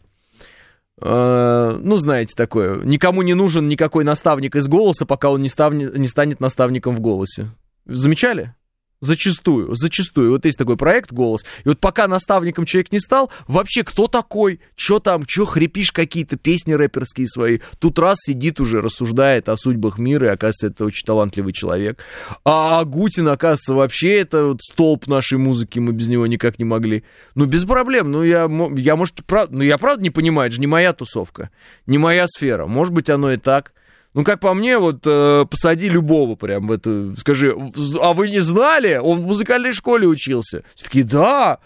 Э, ну, знаете, такое, никому не нужен никакой наставник из голоса, пока он не, ставнет, не станет наставником в голосе. Замечали? Зачастую, зачастую. Вот есть такой проект «Голос». И вот пока наставником человек не стал, вообще кто такой? Что там, что хрипишь какие-то песни рэперские свои? Тут раз сидит уже, рассуждает о судьбах мира, и оказывается, это очень талантливый человек. А Агутин, оказывается, вообще это вот столб нашей музыки, мы без него никак не могли. Ну, без проблем. Ну, я, я может, прав... ну, я правда не понимаю, это же не моя тусовка, не моя сфера. Может быть, оно и так. Ну, как по мне, вот э, посади любого прям в это, скажи, а вы не знали? Он в музыкальной школе учился. Все такие, да,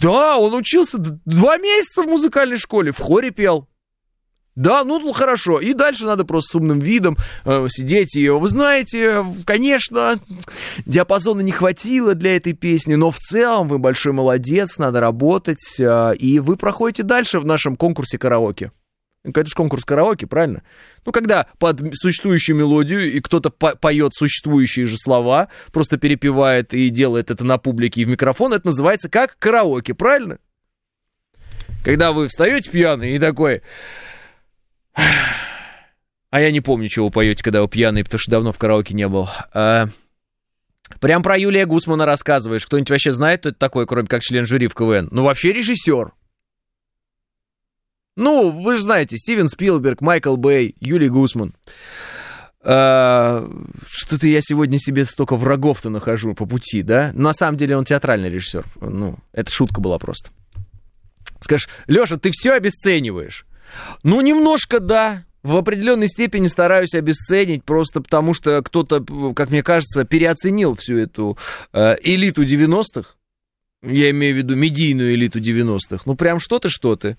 да, он учился два месяца в музыкальной школе, в хоре пел. Да, ну, ну хорошо. И дальше надо просто с умным видом э, сидеть и, вы знаете, конечно, диапазона не хватило для этой песни, но в целом вы большой молодец, надо работать, э, и вы проходите дальше в нашем конкурсе караоке. Это же конкурс караоке, правильно? Ну, когда под существующую мелодию и кто-то по поет существующие же слова, просто перепевает и делает это на публике и в микрофон, это называется как караоке, правильно? Когда вы встаете пьяный и такой... А я не помню, чего вы поете, когда вы пьяный, потому что давно в караоке не был. А... Прям про Юлия Гусмана рассказываешь. Кто-нибудь вообще знает, кто это такой, кроме как член жюри в КВН? Ну, вообще режиссер. Ну, вы же знаете, Стивен Спилберг, Майкл Бэй, Юлий Гусман. А, что-то я сегодня себе столько врагов-то нахожу по пути, да? На самом деле он театральный режиссер. Ну, это шутка была просто. Скажешь, Леша, ты все обесцениваешь. Ну, немножко да. В определенной степени стараюсь обесценить, просто потому что кто-то, как мне кажется, переоценил всю эту э, элиту 90-х. Я имею в виду медийную элиту 90-х. Ну, прям что-то, что-то.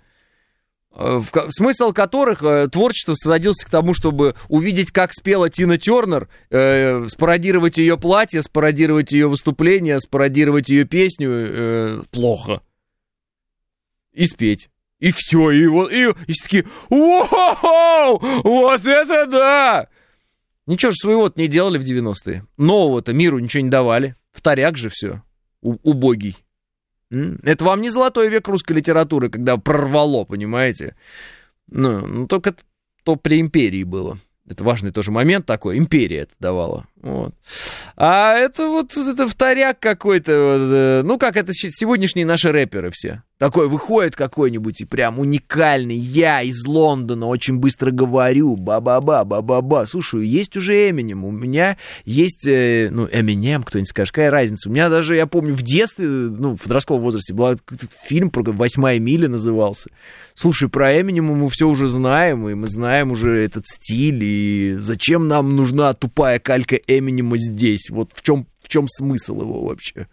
Смысл которых э, творчество сводился к тому, чтобы увидеть, как спела Тина Тернер, э, спародировать ее платье, спародировать ее выступление, спародировать ее песню э, плохо. И спеть. И все, и вот, и, и такие, вау, вот это да! Ничего же своего-то не делали в 90-е. Нового-то миру ничего не давали. Вторяк же все. Убогий. Это вам не золотой век русской литературы, когда прорвало, понимаете? Ну, ну только то при империи было. Это важный тоже момент такой. Империя это давала. Вот. А это вот это вторяк какой-то. Э, ну, как это сегодняшние наши рэперы все. Такой выходит какой-нибудь и прям уникальный. Я из Лондона очень быстро говорю. Ба-ба-ба, ба-ба-ба. Слушай, есть уже Эминем. У меня есть, э, ну, Эминем, кто-нибудь скажет. Какая разница? У меня даже, я помню, в детстве, ну, в подростковом возрасте, был фильм про «Восьмая миля» назывался. Слушай, про Эминема мы все уже знаем, и мы знаем уже этот стиль, и зачем нам нужна тупая калька Эминема здесь? Вот в чем, в чем смысл его вообще?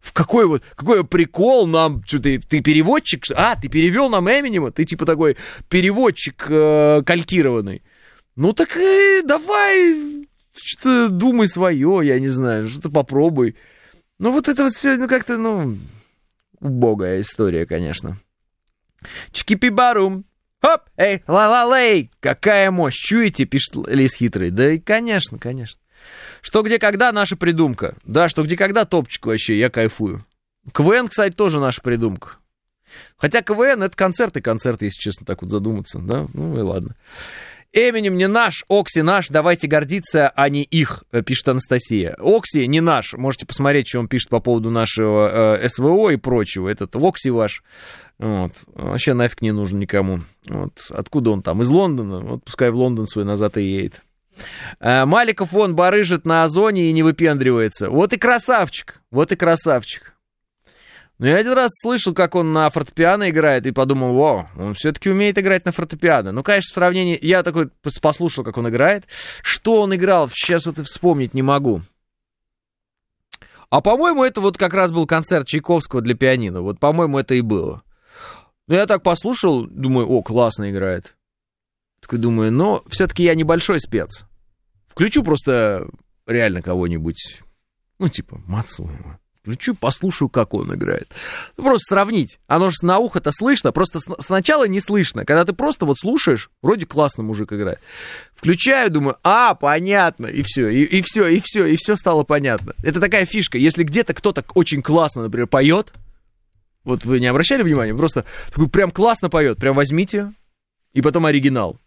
в какой вот, какой прикол нам, что ты, ты переводчик, а, ты перевел нам Эминема, ты типа такой переводчик э, калькированный. Ну так и давай, что-то думай свое, я не знаю, что-то попробуй. Ну вот это вот все, ну как-то, ну, убогая история, конечно. Чики-пи-барум, Хоп, эй, ла-ла-лей, какая мощь, чуете, пишет Лис Хитрый. Да и, конечно, конечно. Что, где, когда наша придумка. Да, что, где, когда топчик вообще, я кайфую. КВН, кстати, тоже наша придумка. Хотя КВН это концерты, концерты, если честно, так вот задуматься, да, ну и ладно. Эминем не наш, Окси наш, давайте гордиться, а не их, э, пишет Анастасия. Окси не наш, можете посмотреть, что он пишет по поводу нашего э, СВО и прочего. Этот Окси ваш, вот. вообще нафиг не нужен никому. Вот. Откуда он там? Из Лондона? Вот пускай в Лондон свой назад и едет. Э, Маликов вон барыжит на озоне и не выпендривается. Вот и красавчик, вот и красавчик. Но я один раз слышал, как он на фортепиано играет, и подумал, вау, он все-таки умеет играть на фортепиано. Ну, конечно, в сравнении... Я такой послушал, как он играет. Что он играл, сейчас вот и вспомнить не могу. А, по-моему, это вот как раз был концерт Чайковского для пианино. Вот, по-моему, это и было. Ну, я так послушал, думаю, о, классно играет. Такой думаю, но все-таки я небольшой спец. Включу просто реально кого-нибудь, ну, типа, Мацуева. Включу, послушаю, как он играет. Ну, просто сравнить. Оно же на ухо-то слышно, просто сначала не слышно. Когда ты просто вот слушаешь, вроде классно мужик играет. Включаю, думаю, а, понятно, и все, и, и все, и все, и все стало понятно. Это такая фишка, если где-то кто-то очень классно, например, поет, вот вы не обращали внимания, просто такой прям классно поет, прям возьмите, и потом оригинал.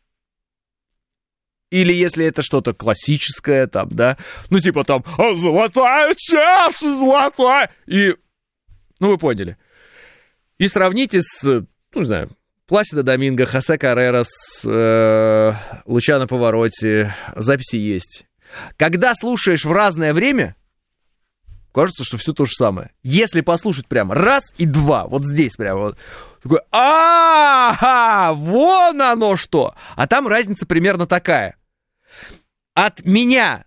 Или если это что-то классическое, там, да, ну, типа там «А «Золотая чаша, золотая!» И, ну, вы поняли. И сравните с, ну, не знаю, Пласида Доминго, Хосе Каррерас, э, Лучано Повороте, записи есть. Когда слушаешь в разное время, кажется, что все то же самое. Если послушать прямо раз и два, вот здесь прямо вот, такой, а, вон оно что! А там разница примерно такая. От меня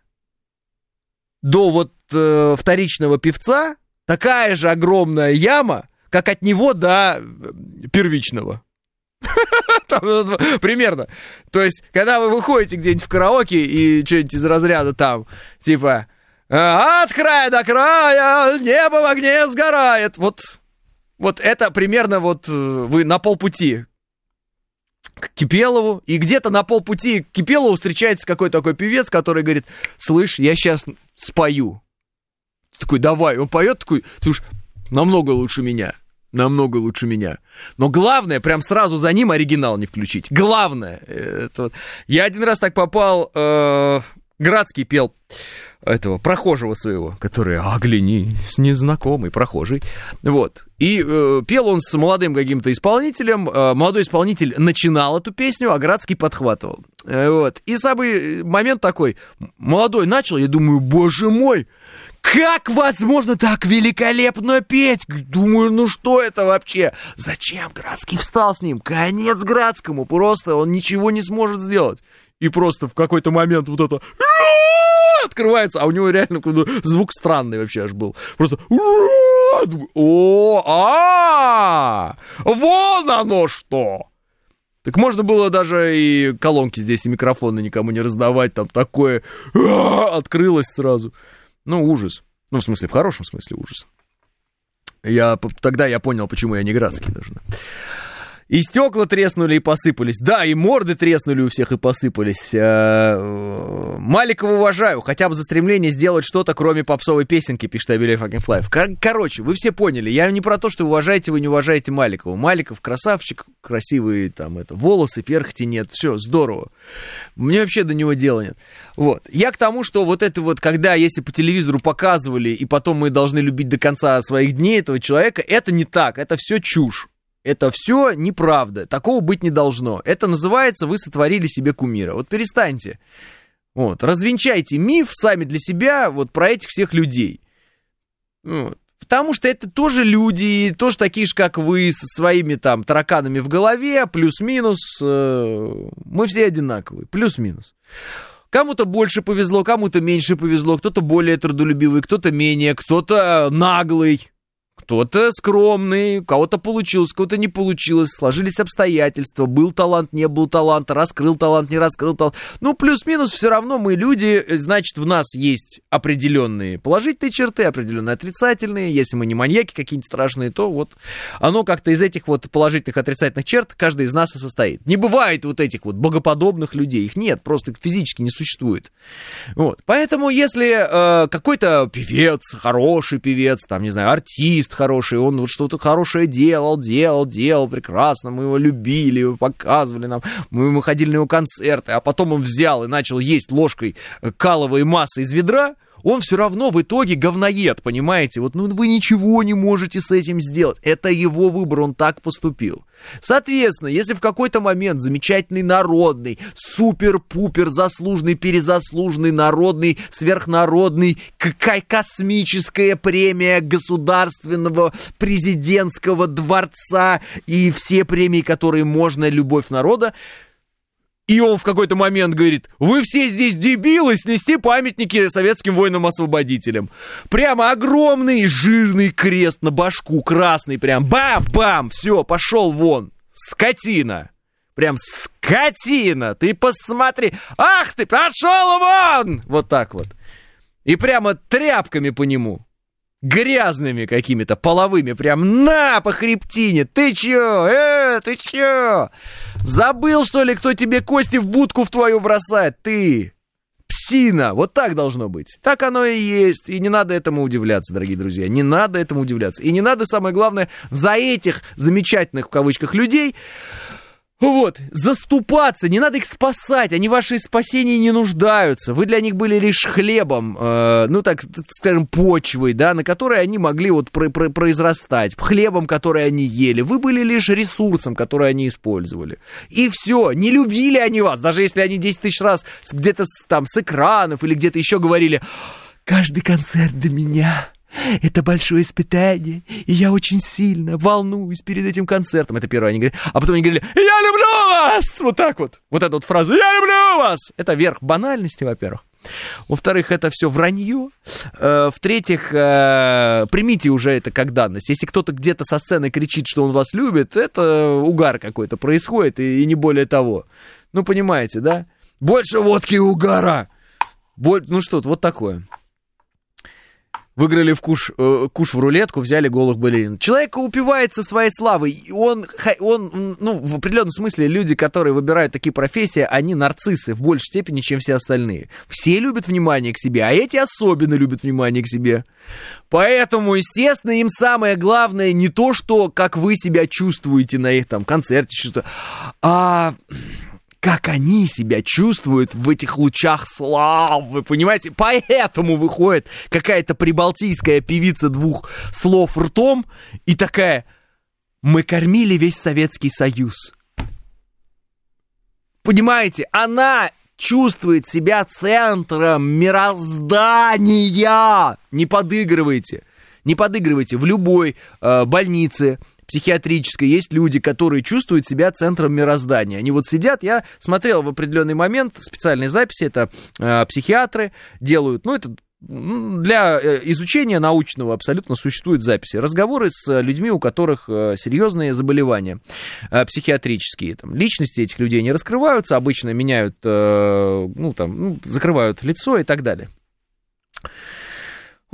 до вот э, вторичного певца такая же огромная яма, как от него до э, первичного. Примерно. То есть, когда вы выходите где-нибудь в караоке и что-нибудь из разряда там, типа, от края до края небо в огне сгорает. Вот, вот это примерно вот э, вы на полпути к Кипелову, и где-то на полпути к Кипелову встречается какой-то такой певец, который говорит, слышь, я сейчас спою. такой, давай, он поет, такой, слушай, намного лучше меня, намного лучше меня. Но главное, прям сразу за ним оригинал не включить. Главное, это вот. я один раз так попал, э, Градский пел этого прохожего своего, который оглянись, незнакомый прохожий. Вот. И э, пел он с молодым каким-то исполнителем. Э, молодой исполнитель начинал эту песню, а Градский подхватывал. Э, вот. И самый момент такой. Молодой начал, я думаю, боже мой, как возможно так великолепно петь? Думаю, ну что это вообще? Зачем Градский встал с ним? Конец Градскому. Просто он ничего не сможет сделать. И просто в какой-то момент вот это открывается, а у него реально звук странный вообще аж был. Просто о, а, вон оно что! Так можно было даже и колонки здесь, и микрофоны никому не раздавать, там такое открылось сразу. Ну, ужас. Ну, в смысле, в хорошем смысле ужас. Я, тогда я понял, почему я не Градский даже. И стекла треснули и посыпались. Да, и морды треснули у всех и посыпались. Э, Маликова уважаю, хотя бы за стремление сделать что-то, кроме попсовой песенки, пишет Абелев Fucking Fly. Короче, вы все поняли. Я не про то, что уважаете вы не уважаете Маликова. Маликов красавчик, красивые там это, волосы, перхоти нет. Все, здорово. Мне вообще до него дела нет. Вот. Я к тому, что вот это вот, когда, если по телевизору показывали, и потом мы должны любить до конца своих дней этого человека, это не так, это все чушь. Это все неправда. Такого быть не должно. Это называется, вы сотворили себе кумира. Вот перестаньте. Вот, развенчайте миф сами для себя вот про этих всех людей. Вот. Потому что это тоже люди, тоже такие же, как вы, со своими там тараканами в голове, плюс-минус. Э, мы все одинаковые, плюс-минус. Кому-то больше повезло, кому-то меньше повезло, кто-то более трудолюбивый, кто-то менее, кто-то наглый. Кто-то скромный, у кого-то получилось, у кого-то не получилось, сложились обстоятельства, был талант, не был талант, раскрыл талант, не раскрыл талант. Ну, плюс-минус, все равно мы люди, значит, в нас есть определенные положительные черты, определенные отрицательные. Если мы не маньяки какие-нибудь страшные, то вот оно как-то из этих вот положительных отрицательных черт каждый из нас и состоит. Не бывает вот этих вот богоподобных людей, их нет, просто физически не существует. Вот. Поэтому, если э, какой-то певец, хороший певец, там, не знаю, артист, хороший, он вот что-то хорошее делал, делал, делал прекрасно, мы его любили, показывали нам, мы, мы ходили на его концерты, а потом он взял и начал есть ложкой каловой массы из ведра, он все равно в итоге говноед, понимаете? Вот, ну, вы ничего не можете с этим сделать. Это его выбор, он так поступил. Соответственно, если в какой-то момент замечательный народный, супер-пупер заслуженный, перезаслуженный, народный, сверхнародный, какая космическая премия государственного президентского дворца и все премии, которые можно, любовь народа, и он в какой-то момент говорит, вы все здесь дебилы, снести памятники советским воинам-освободителям. Прямо огромный жирный крест на башку, красный прям, бам-бам, все, пошел вон, скотина. Прям скотина, ты посмотри, ах ты, пошел вон! Вот так вот. И прямо тряпками по нему грязными какими-то, половыми, прям на по хребтине. Ты чё? Э, ты чё? Забыл, что ли, кто тебе кости в будку в твою бросает? Ты! Псина! Вот так должно быть. Так оно и есть. И не надо этому удивляться, дорогие друзья. Не надо этому удивляться. И не надо, самое главное, за этих замечательных, в кавычках, людей вот, заступаться, не надо их спасать, они в вашей спасении не нуждаются. Вы для них были лишь хлебом, э, ну так, скажем, почвой, да, на которой они могли вот про про произрастать, хлебом, который они ели. Вы были лишь ресурсом, который они использовали. И все, не любили они вас, даже если они 10 тысяч раз где-то там с экранов или где-то еще говорили, каждый концерт до меня, это большое испытание, и я очень сильно волнуюсь перед этим концертом. Это первое они говорят. А потом они говорили, я люблю вас! Вот так вот. Вот эта вот фраза, я люблю вас! Это верх банальности, во-первых. Во-вторых, это все вранье. Э, в-третьих, э, примите уже это как данность. Если кто-то где-то со сцены кричит, что он вас любит, это угар какой-то происходит, и не более того. Ну, понимаете, да? Больше водки и угара! Боль... Ну что, вот такое. Выиграли в куш, э, куш в рулетку, взяли голых балерин. Человек упивается своей славой. Он, он, ну, в определенном смысле, люди, которые выбирают такие профессии, они нарциссы в большей степени, чем все остальные. Все любят внимание к себе, а эти особенно любят внимание к себе. Поэтому, естественно, им самое главное не то, что как вы себя чувствуете на их там концерте, что а как они себя чувствуют в этих лучах славы, понимаете? Поэтому выходит какая-то прибалтийская певица двух слов ртом и такая, мы кормили весь Советский Союз. Понимаете, она чувствует себя центром мироздания. Не подыгрывайте. Не подыгрывайте в любой э, больнице, психиатрической есть люди, которые чувствуют себя центром мироздания. Они вот сидят, я смотрел в определенный момент специальные записи, это э, психиатры делают, ну, это для э, изучения научного абсолютно существуют записи. Разговоры с людьми, у которых э, серьезные заболевания э, психиатрические. Там, личности этих людей не раскрываются, обычно меняют, ну, там, ну, закрывают лицо и так далее.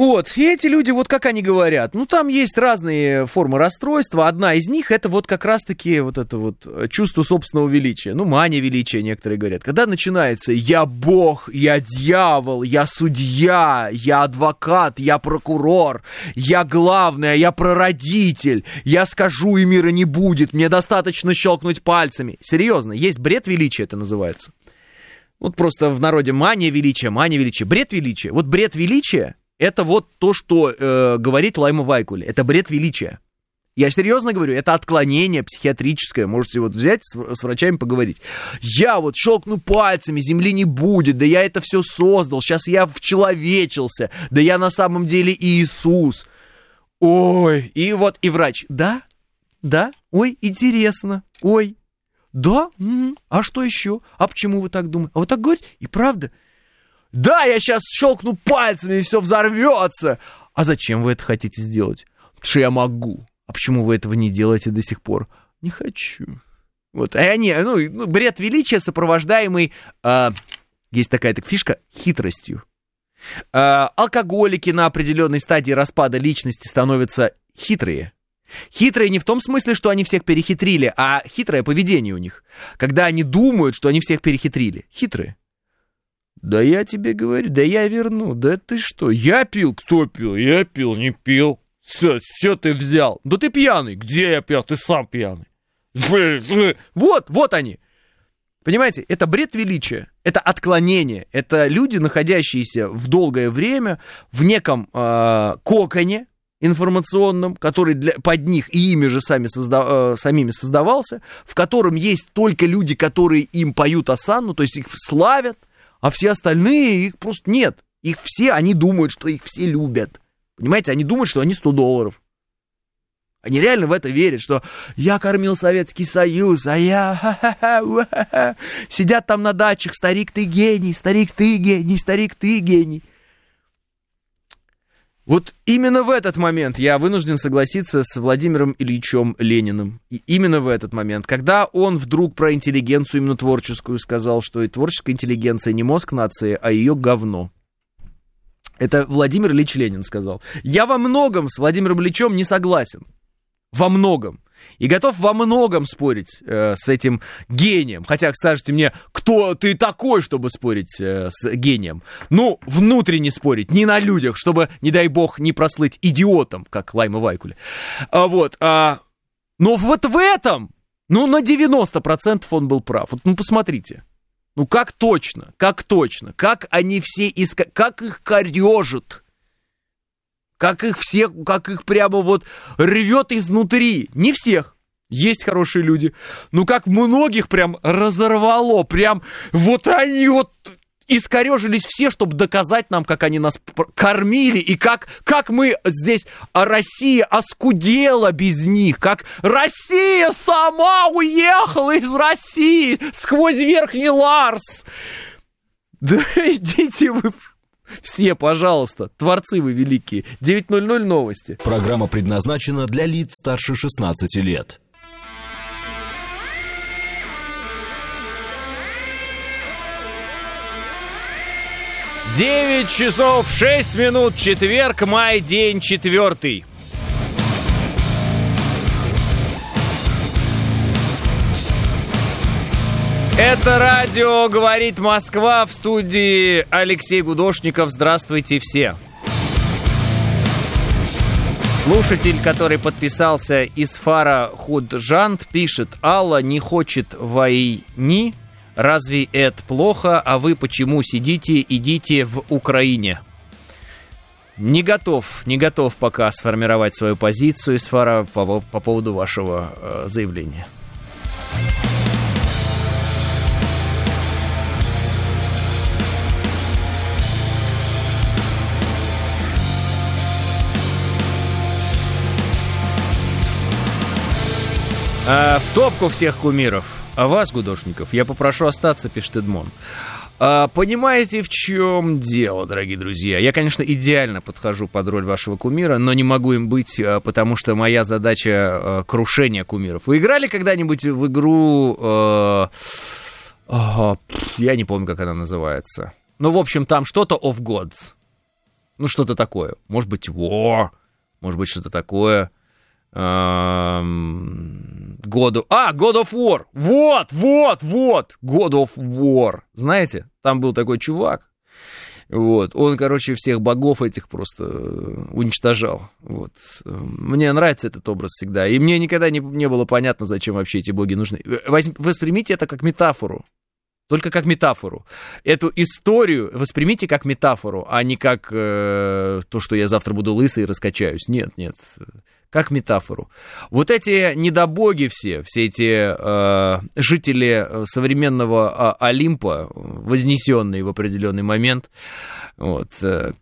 Вот, и эти люди, вот как они говорят, ну там есть разные формы расстройства, одна из них это вот как раз-таки вот это вот чувство собственного величия, ну мания величия некоторые говорят, когда начинается «я бог», «я дьявол», «я судья», «я адвокат», «я прокурор», «я главный», «я прародитель», «я скажу и мира не будет», «мне достаточно щелкнуть пальцами». Серьезно, есть бред величия это называется. Вот просто в народе мания величия, мания величия, бред величия. Вот бред величия это вот то, что э, говорит Лайма Вайкуле. Это бред величия. Я серьезно говорю, это отклонение психиатрическое. Можете вот взять с, врачами поговорить. Я вот щелкну пальцами, земли не будет, да я это все создал, сейчас я вчеловечился, да я на самом деле Иисус. Ой, и вот и врач, да, да, ой, интересно, ой, да, м-м, а что еще? А почему вы так думаете? А вы так говорите? И правда? Да, я сейчас щелкну пальцами, и все взорвется. А зачем вы это хотите сделать? Потому что я могу. А почему вы этого не делаете до сих пор? Не хочу. Вот, а они, ну, ну бред величия, сопровождаемый, э, есть такая так фишка, хитростью. Э, алкоголики на определенной стадии распада личности становятся хитрые. Хитрые не в том смысле, что они всех перехитрили, а хитрое поведение у них. Когда они думают, что они всех перехитрили. Хитрые. Да я тебе говорю, да я верну, да ты что? Я пил? Кто пил? Я пил, не пил. Все, все ты взял. Да ты пьяный. Где я пил? Ты сам пьяный. Вот, вот они. Понимаете, это бред величия, это отклонение, это люди, находящиеся в долгое время в неком э, коконе информационном, который для, под них и ими же сами созда, э, самими создавался, в котором есть только люди, которые им поют осанну, то есть их славят, а все остальные, их просто нет. Их все, они думают, что их все любят. Понимаете, они думают, что они 100 долларов. Они реально в это верят, что я кормил Советский Союз, а я... Сидят там на дачах, старик, ты гений, старик, ты гений, старик, ты гений. Вот именно в этот момент я вынужден согласиться с Владимиром Ильичем Лениным. И именно в этот момент, когда он вдруг про интеллигенцию именно творческую сказал, что и творческая интеллигенция не мозг нации, а ее говно. Это Владимир Ильич Ленин сказал. Я во многом с Владимиром Ильичем не согласен. Во многом. И готов во многом спорить э, с этим гением. Хотя, скажете мне, кто ты такой, чтобы спорить э, с гением? Ну, внутренне спорить, не на людях, чтобы, не дай бог, не прослыть идиотом, как Лайма Вайкуле. А, вот. А, но вот в этом, ну, на 90% он был прав. Вот, ну, посмотрите. Ну, как точно, как точно, как они все, иска... как их корежит как их всех, как их прямо вот рвет изнутри. Не всех. Есть хорошие люди. Ну, как многих прям разорвало. Прям вот они вот искорежились все, чтобы доказать нам, как они нас кормили, и как, как мы здесь, а Россия оскудела без них, как Россия сама уехала из России сквозь Верхний Ларс. Да идите вы все, пожалуйста, творцы вы великие. 9.00 новости. Программа предназначена для лиц старше 16 лет. 9 часов 6 минут, четверг, май, день четвертый. Это радио «Говорит Москва» в студии Алексей Гудошников. Здравствуйте все. Слушатель, который подписался из фара Худжант, пишет, Алла не хочет войны, Разве это плохо, а вы почему сидите, идите в Украине? Не готов, не готов пока сформировать свою позицию, Сфара, по, по поводу вашего э, заявления. Э, в топку всех кумиров. А вас, Гудошников, я попрошу остаться, пишет Эдмон. А, понимаете, в чем дело, дорогие друзья? Я, конечно, идеально подхожу под роль вашего кумира, но не могу им быть, а, потому что моя задача а, крушение кумиров. Вы играли когда-нибудь в игру... А, а, я не помню, как она называется. Ну, в общем, там что-то of Gods. Ну, что-то такое. Может быть, War. Может быть, что-то такое. God А, God of War! Вот, вот, вот! God of War! Знаете, там был такой чувак, вот, он, короче, всех богов этих просто э, уничтожал. Вот. Мне нравится этот образ всегда. И мне никогда не, не было понятно, зачем вообще эти боги нужны. Воспримите это как метафору. Только как метафору. Эту историю воспримите как метафору, а не как э, то, что я завтра буду лысый и раскачаюсь. Нет, нет как метафору. Вот эти недобоги все, все эти э, жители э, современного э, Олимпа, вознесенные в определенный момент, вот, э,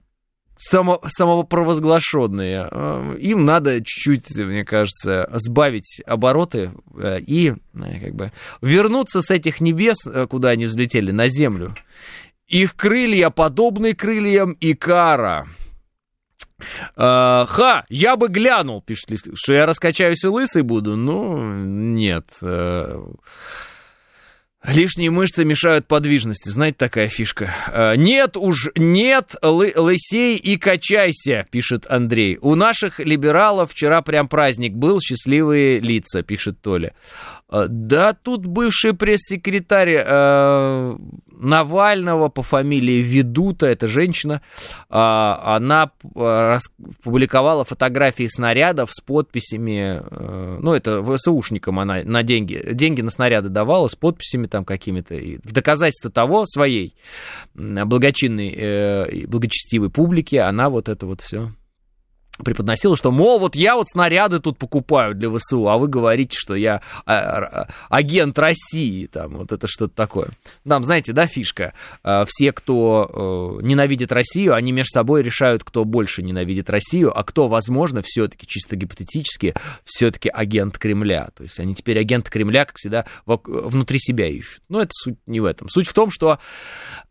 само, самопровозглашенные, э, им надо чуть-чуть, мне кажется, сбавить обороты э, и э, как бы вернуться с этих небес, э, куда они взлетели, на землю. Их крылья подобны крыльям Икара. А, ха, я бы глянул, пишет Лист, что я раскачаюсь и лысый буду. Ну, нет. Э, лишние мышцы мешают подвижности, знаете, такая фишка. А, нет уж, нет, лы лысей и качайся, пишет Андрей. У наших либералов вчера прям праздник был, счастливые лица, пишет Толя. А, да, тут бывший пресс-секретарь э, Навального по фамилии Ведута, это женщина, а, она а, публиковала фотографии снарядов с подписями, э, ну, это ВСУшникам она на деньги, деньги на снаряды давала с подписями там какими-то, в доказательство того своей благочинной, э, благочестивой публики, она вот это вот все преподносила, что, мол, вот я вот снаряды тут покупаю для ВСУ, а вы говорите, что я а, агент России, там, вот это что-то такое. Там, знаете, да, фишка, а, все, кто э, ненавидит Россию, они между собой решают, кто больше ненавидит Россию, а кто, возможно, все-таки чисто гипотетически, все-таки агент Кремля. То есть они теперь агенты Кремля, как всегда, внутри себя ищут. Но это суть не в этом. Суть в том, что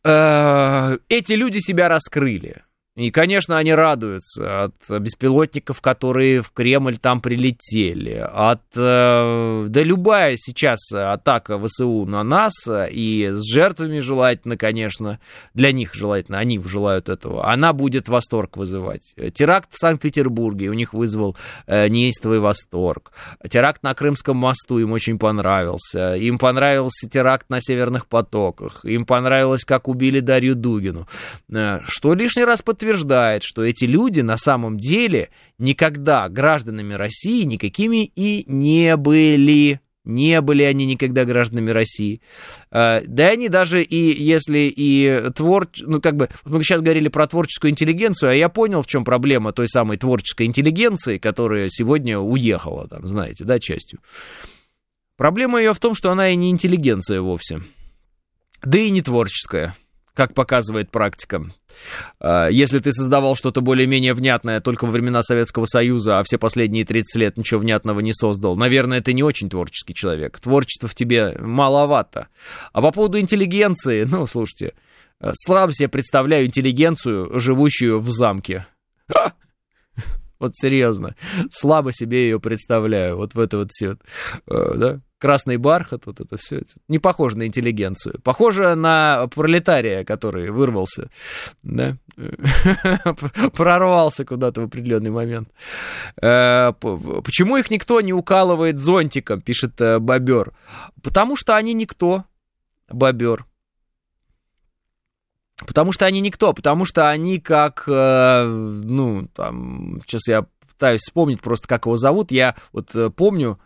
э, эти люди себя раскрыли. И, конечно, они радуются от беспилотников, которые в Кремль там прилетели, от... Э, да любая сейчас атака ВСУ на нас, и с жертвами желательно, конечно, для них желательно, они желают этого, она будет восторг вызывать. Теракт в Санкт-Петербурге у них вызвал э, неистовый восторг. Теракт на Крымском мосту им очень понравился. Им понравился теракт на Северных потоках. Им понравилось, как убили Дарью Дугину. Э, что лишний раз подтверждает утверждает, что эти люди на самом деле никогда гражданами России никакими и не были. Не были они никогда гражданами России. А, да они даже и если и твор... Ну, как бы, мы сейчас говорили про творческую интеллигенцию, а я понял, в чем проблема той самой творческой интеллигенции, которая сегодня уехала, там, знаете, да, частью. Проблема ее в том, что она и не интеллигенция вовсе. Да и не творческая как показывает практика. А, если ты создавал что-то более-менее внятное только во времена Советского Союза, а все последние 30 лет ничего внятного не создал, наверное, ты не очень творческий человек. Творчества в тебе маловато. А по поводу интеллигенции, ну, слушайте, э, слабо себе представляю интеллигенцию, живущую в замке. Вот серьезно, слабо себе ее представляю. Вот в это вот все, э, да, красный бархат, вот это все. Не похоже на интеллигенцию. Похоже на пролетария, который вырвался, да, прорвался куда-то в определенный момент. Э, почему их никто не укалывает зонтиком, пишет э, Бобер? Потому что они никто, Бобер. Потому что они никто, потому что они как, э, ну, там, сейчас я пытаюсь вспомнить просто, как его зовут, я вот помню,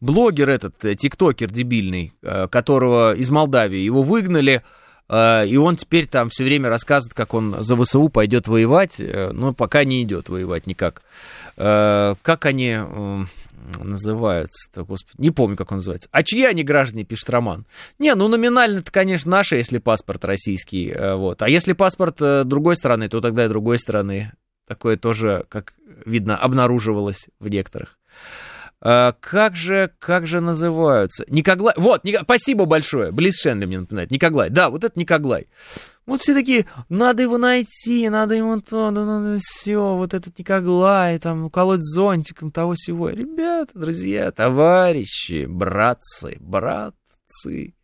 блогер этот, э, тиктокер дебильный, э, которого из Молдавии, его выгнали, э, и он теперь там все время рассказывает, как он за ВСУ пойдет воевать, но пока не идет воевать никак. Как они называются-то, господи, не помню, как он называется. А чьи они граждане, пишет Роман. Не, ну номинально это, конечно, наши, если паспорт российский, вот. А если паспорт другой страны, то тогда и другой страны. Такое тоже, как видно, обнаруживалось в некоторых. А, как же, как же называются? Никоглай. Вот, Ник... спасибо большое. Близ Шенли мне напоминает. Никоглай. Да, вот это Никоглай. Вот все такие, надо его найти, надо ему то, да, надо все, вот этот Никоглай, там, уколоть зонтиком того всего. Ребята, друзья, товарищи, братцы, братцы,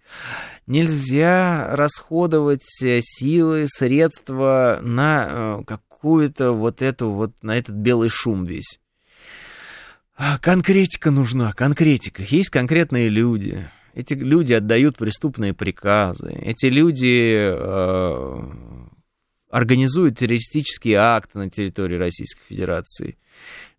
нельзя расходовать э, силы, средства на э, какую-то вот эту вот, на этот белый шум весь. А, конкретика нужна, конкретика. Есть конкретные люди. Эти люди отдают преступные приказы. Эти люди э, организуют террористические акты на территории Российской Федерации.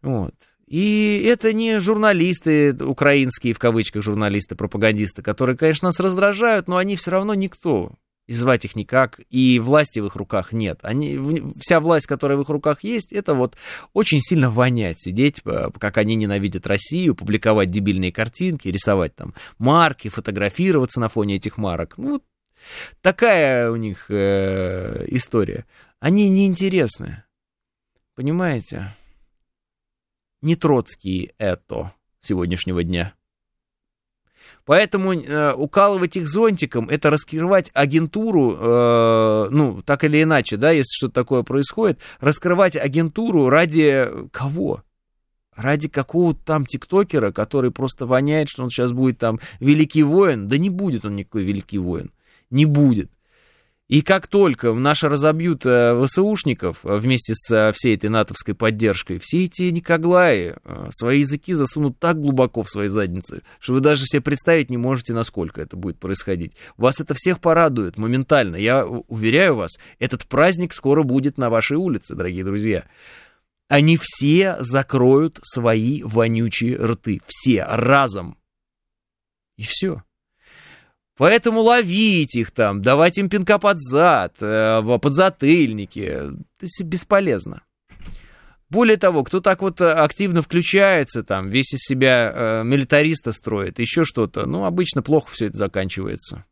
Вот. И это не журналисты украинские, в кавычках, журналисты, пропагандисты, которые, конечно, нас раздражают, но они все равно никто и звать их никак, и власти в их руках нет. Они, вся власть, которая в их руках есть, это вот очень сильно вонять, сидеть, э, как они ненавидят Россию, публиковать дебильные картинки, рисовать там марки, фотографироваться на фоне этих марок. Ну, вот такая у них э, история. Они неинтересны, понимаете? Не Троцкий это сегодняшнего дня. Поэтому э, укалывать их зонтиком, это раскрывать агентуру, э, ну, так или иначе, да, если что-то такое происходит, раскрывать агентуру ради кого? Ради какого-то там тиктокера, который просто воняет, что он сейчас будет там великий воин. Да не будет он никакой великий воин. Не будет. И как только наши разобьют э, ВСУшников э, вместе с э, всей этой натовской поддержкой, все эти Никоглаи свои языки засунут так глубоко в свои задницы, что вы даже себе представить не можете, насколько это будет происходить. Вас это всех порадует моментально. Я уверяю вас, этот праздник скоро будет на вашей улице, дорогие друзья. Они все закроют свои вонючие рты. Все разом. И все. Поэтому ловить их там, давать им пинка под зад, э, подзатыльники. Это бесполезно. Более того, кто так вот э, активно включается, там, весь из себя э, милитариста строит, еще что-то, ну, обычно плохо все это заканчивается.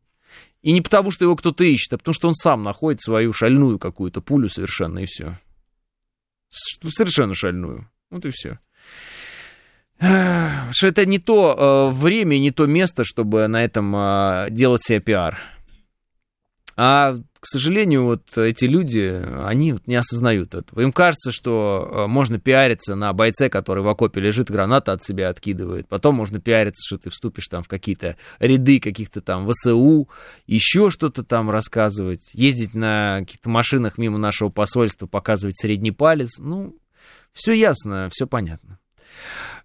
И не потому, что его кто-то ищет, а потому, что он сам находит свою шальную какую-то пулю совершенно, и все. Совершенно шальную. Вот и все что это не то э, время, не то место, чтобы на этом э, делать себе пиар. А, к сожалению, вот эти люди, они не осознают этого. Им кажется, что э, можно пиариться на бойце, который в окопе лежит, граната от себя откидывает. Потом можно пиариться, что ты вступишь там в какие-то ряды каких-то там ВСУ, еще что-то там рассказывать, ездить на каких-то машинах мимо нашего посольства, показывать средний палец. Ну, все ясно, все понятно.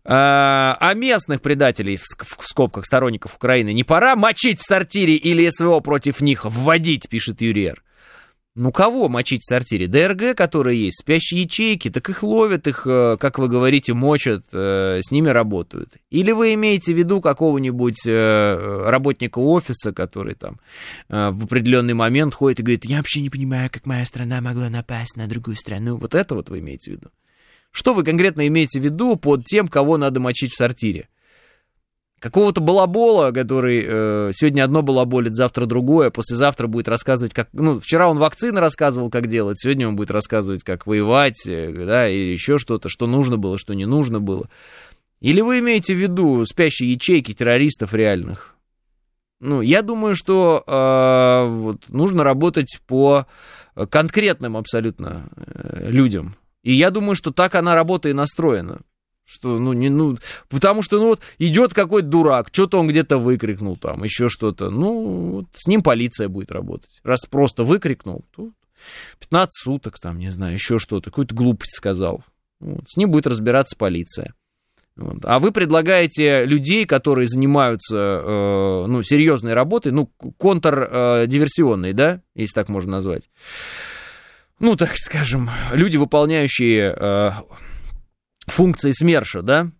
А, а местных предателей, в скобках сторонников Украины, не пора мочить в сортире или СВО против них вводить, пишет Юриер. Ну, кого мочить в сортире? ДРГ, которые есть, спящие ячейки, так их ловят, их, э, как вы говорите, мочат, э, с ними работают. Или вы имеете в виду какого-нибудь э, работника офиса, который там в определенный момент ходит и говорит, я вообще не понимаю, как моя страна могла напасть на другую страну. Вот это вот вы имеете в виду? Что вы конкретно имеете в виду под тем, кого надо мочить в сортире? какого-то балабола, который э, сегодня одно балаболит, завтра другое, послезавтра будет рассказывать, как... Ну, вчера он вакцины рассказывал, как делать, сегодня он будет рассказывать, как воевать, э, да, или еще что-то, что нужно было, что не нужно было. Или вы имеете в виду спящие ячейки террористов реальных? Ну, я думаю, что э, вот, нужно работать по конкретным абсолютно э, людям. И я думаю, что так она работа и настроена. Что, ну, не, ну, потому что, ну, вот, идет какой-то дурак, что-то он где-то выкрикнул там, еще что-то. Ну, вот, с ним полиция будет работать. Раз просто выкрикнул, то 15 суток там, не знаю, еще что-то, какую-то глупость сказал. Вот, с ним будет разбираться полиция. Вот. А вы предлагаете людей, которые занимаются, э, ну, серьезной работой, ну, контрдиверсионной, э, да, если так можно назвать. Ну, так скажем, люди, выполняющие э, функции СМЕРШа, да,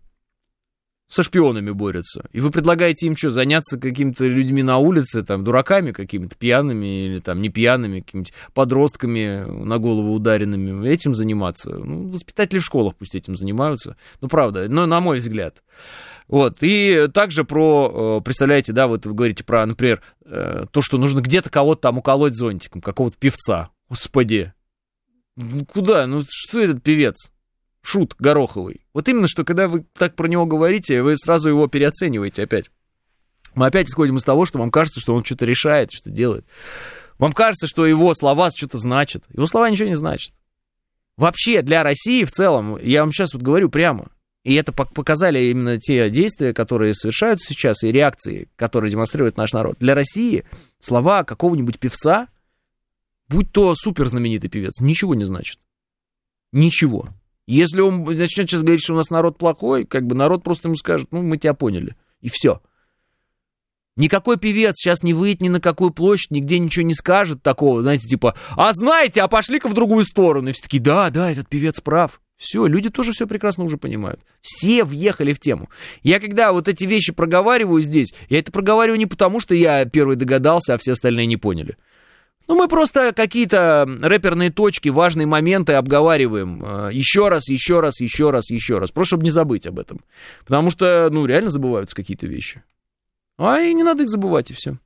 со шпионами борются. И вы предлагаете им что, заняться какими-то людьми на улице, там, дураками какими-то, пьяными или там не пьяными, какими-то подростками на голову ударенными, этим заниматься. Ну, воспитатели в школах пусть этим занимаются. Ну, правда, но на мой взгляд. Вот, и также про, э, представляете, да, вот вы говорите про, например, э, то, что нужно где-то кого-то там уколоть зонтиком, какого-то певца. Господи, ну куда, ну что этот певец? шут Гороховый. Вот именно, что когда вы так про него говорите, вы сразу его переоцениваете опять. Мы опять исходим из того, что вам кажется, что он что-то решает, что делает. Вам кажется, что его слова что-то значат. Его слова ничего не значат. Вообще для России в целом, я вам сейчас вот говорю прямо, и это показали именно те действия, которые совершаются сейчас, и реакции, которые демонстрирует наш народ. Для России слова какого-нибудь певца, будь то супер знаменитый певец, ничего не значит. Ничего. Если он начнет сейчас говорить, что у нас народ плохой, как бы народ просто ему скажет, ну, мы тебя поняли. И все. Никакой певец сейчас не выйдет ни на какую площадь, нигде ничего не скажет такого, знаете, типа, а знаете, а пошли-ка в другую сторону. И все таки да, да, этот певец прав. Все, люди тоже все прекрасно уже понимают. Все въехали в тему. Я когда вот эти вещи проговариваю здесь, я это проговариваю не потому, что я первый догадался, а все остальные не поняли. Ну, мы просто какие-то рэперные точки, важные моменты обговариваем э, еще раз, еще раз, еще раз, еще раз. Просто чтобы не забыть об этом. Потому что, ну, реально забываются какие-то вещи. А и не надо их забывать, и все.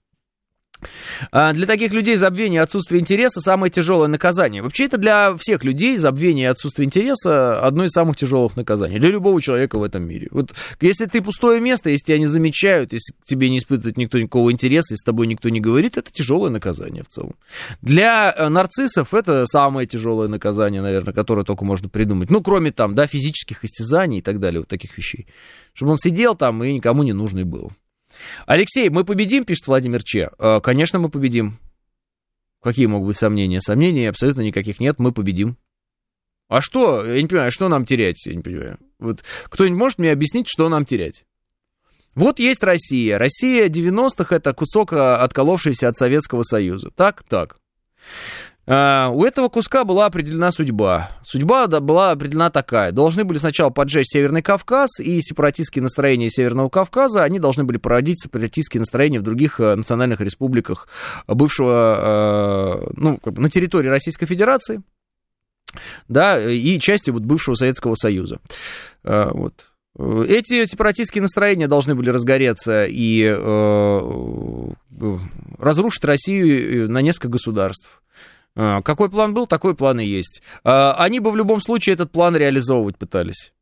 А, для таких людей забвение и отсутствие интереса самое тяжелое наказание. Вообще это для всех людей забвение и отсутствие интереса одно из самых тяжелых наказаний. Для любого человека в этом мире. Вот если ты пустое место, если тебя не замечают, если к тебе не испытывает никто никакого интереса, если с тобой никто не говорит, это тяжелое наказание в целом. Для э, нарциссов это самое тяжелое наказание, наверное, которое только можно придумать. Ну, кроме там, да, физических истязаний и так далее, вот таких вещей. Чтобы он сидел там и никому не нужный был. Алексей, мы победим, пишет Владимир Че. «Э, конечно, мы победим. Какие могут быть сомнения? Сомнений абсолютно никаких нет, мы победим. А что? Я не понимаю, что нам терять? Я не понимаю. Вот кто-нибудь может мне объяснить, что нам терять? Вот есть Россия. Россия 90-х это кусок, а, отколовшийся от Советского Союза. Так? Так. А, у этого куска была определена судьба. Судьба была определена такая. Должны были сначала поджечь Северный Кавказ, и сепаратистские настроения Северного Кавказа, они должны были породить сепаратистские настроения в других э, национальных республиках бывшего, э, ну, как бы на территории Российской Федерации, да, и части вот бывшего Советского Союза. Э, вот. Эти сепаратистские настроения должны были разгореться и э, разрушить Россию на несколько государств. А, какой план был, такой план и есть. А, они бы в любом случае этот план реализовывать пытались.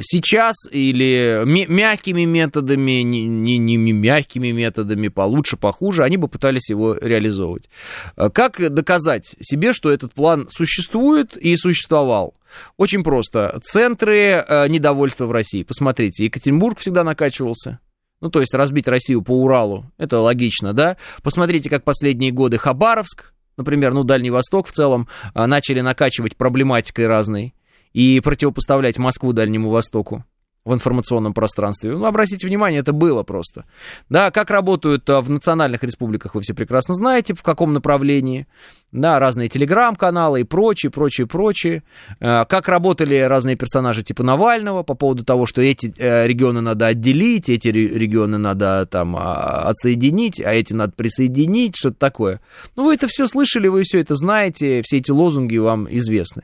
Сейчас или мягкими методами, не, не, не мягкими методами, получше, похуже, они бы пытались его реализовывать. А, как доказать себе, что этот план существует и существовал? Очень просто. Центры недовольства в России. Посмотрите, Екатеринбург всегда накачивался. Ну, то есть разбить Россию по Уралу, это логично, да? Посмотрите, как последние годы Хабаровск, например, ну, Дальний Восток в целом, а, начали накачивать проблематикой разной и противопоставлять Москву Дальнему Востоку в информационном пространстве. Ну, обратите внимание, это было просто. Да, как работают а, в национальных республиках, вы все прекрасно знаете, в каком направлении. Да, разные телеграм-каналы и прочее, прочее, прочее. А, как работали разные персонажи типа Навального по поводу того, что эти э, регионы надо отделить, эти регионы надо там а, отсоединить, а эти надо присоединить, что-то такое. Ну, вы это все слышали, вы все это знаете, все эти лозунги вам известны.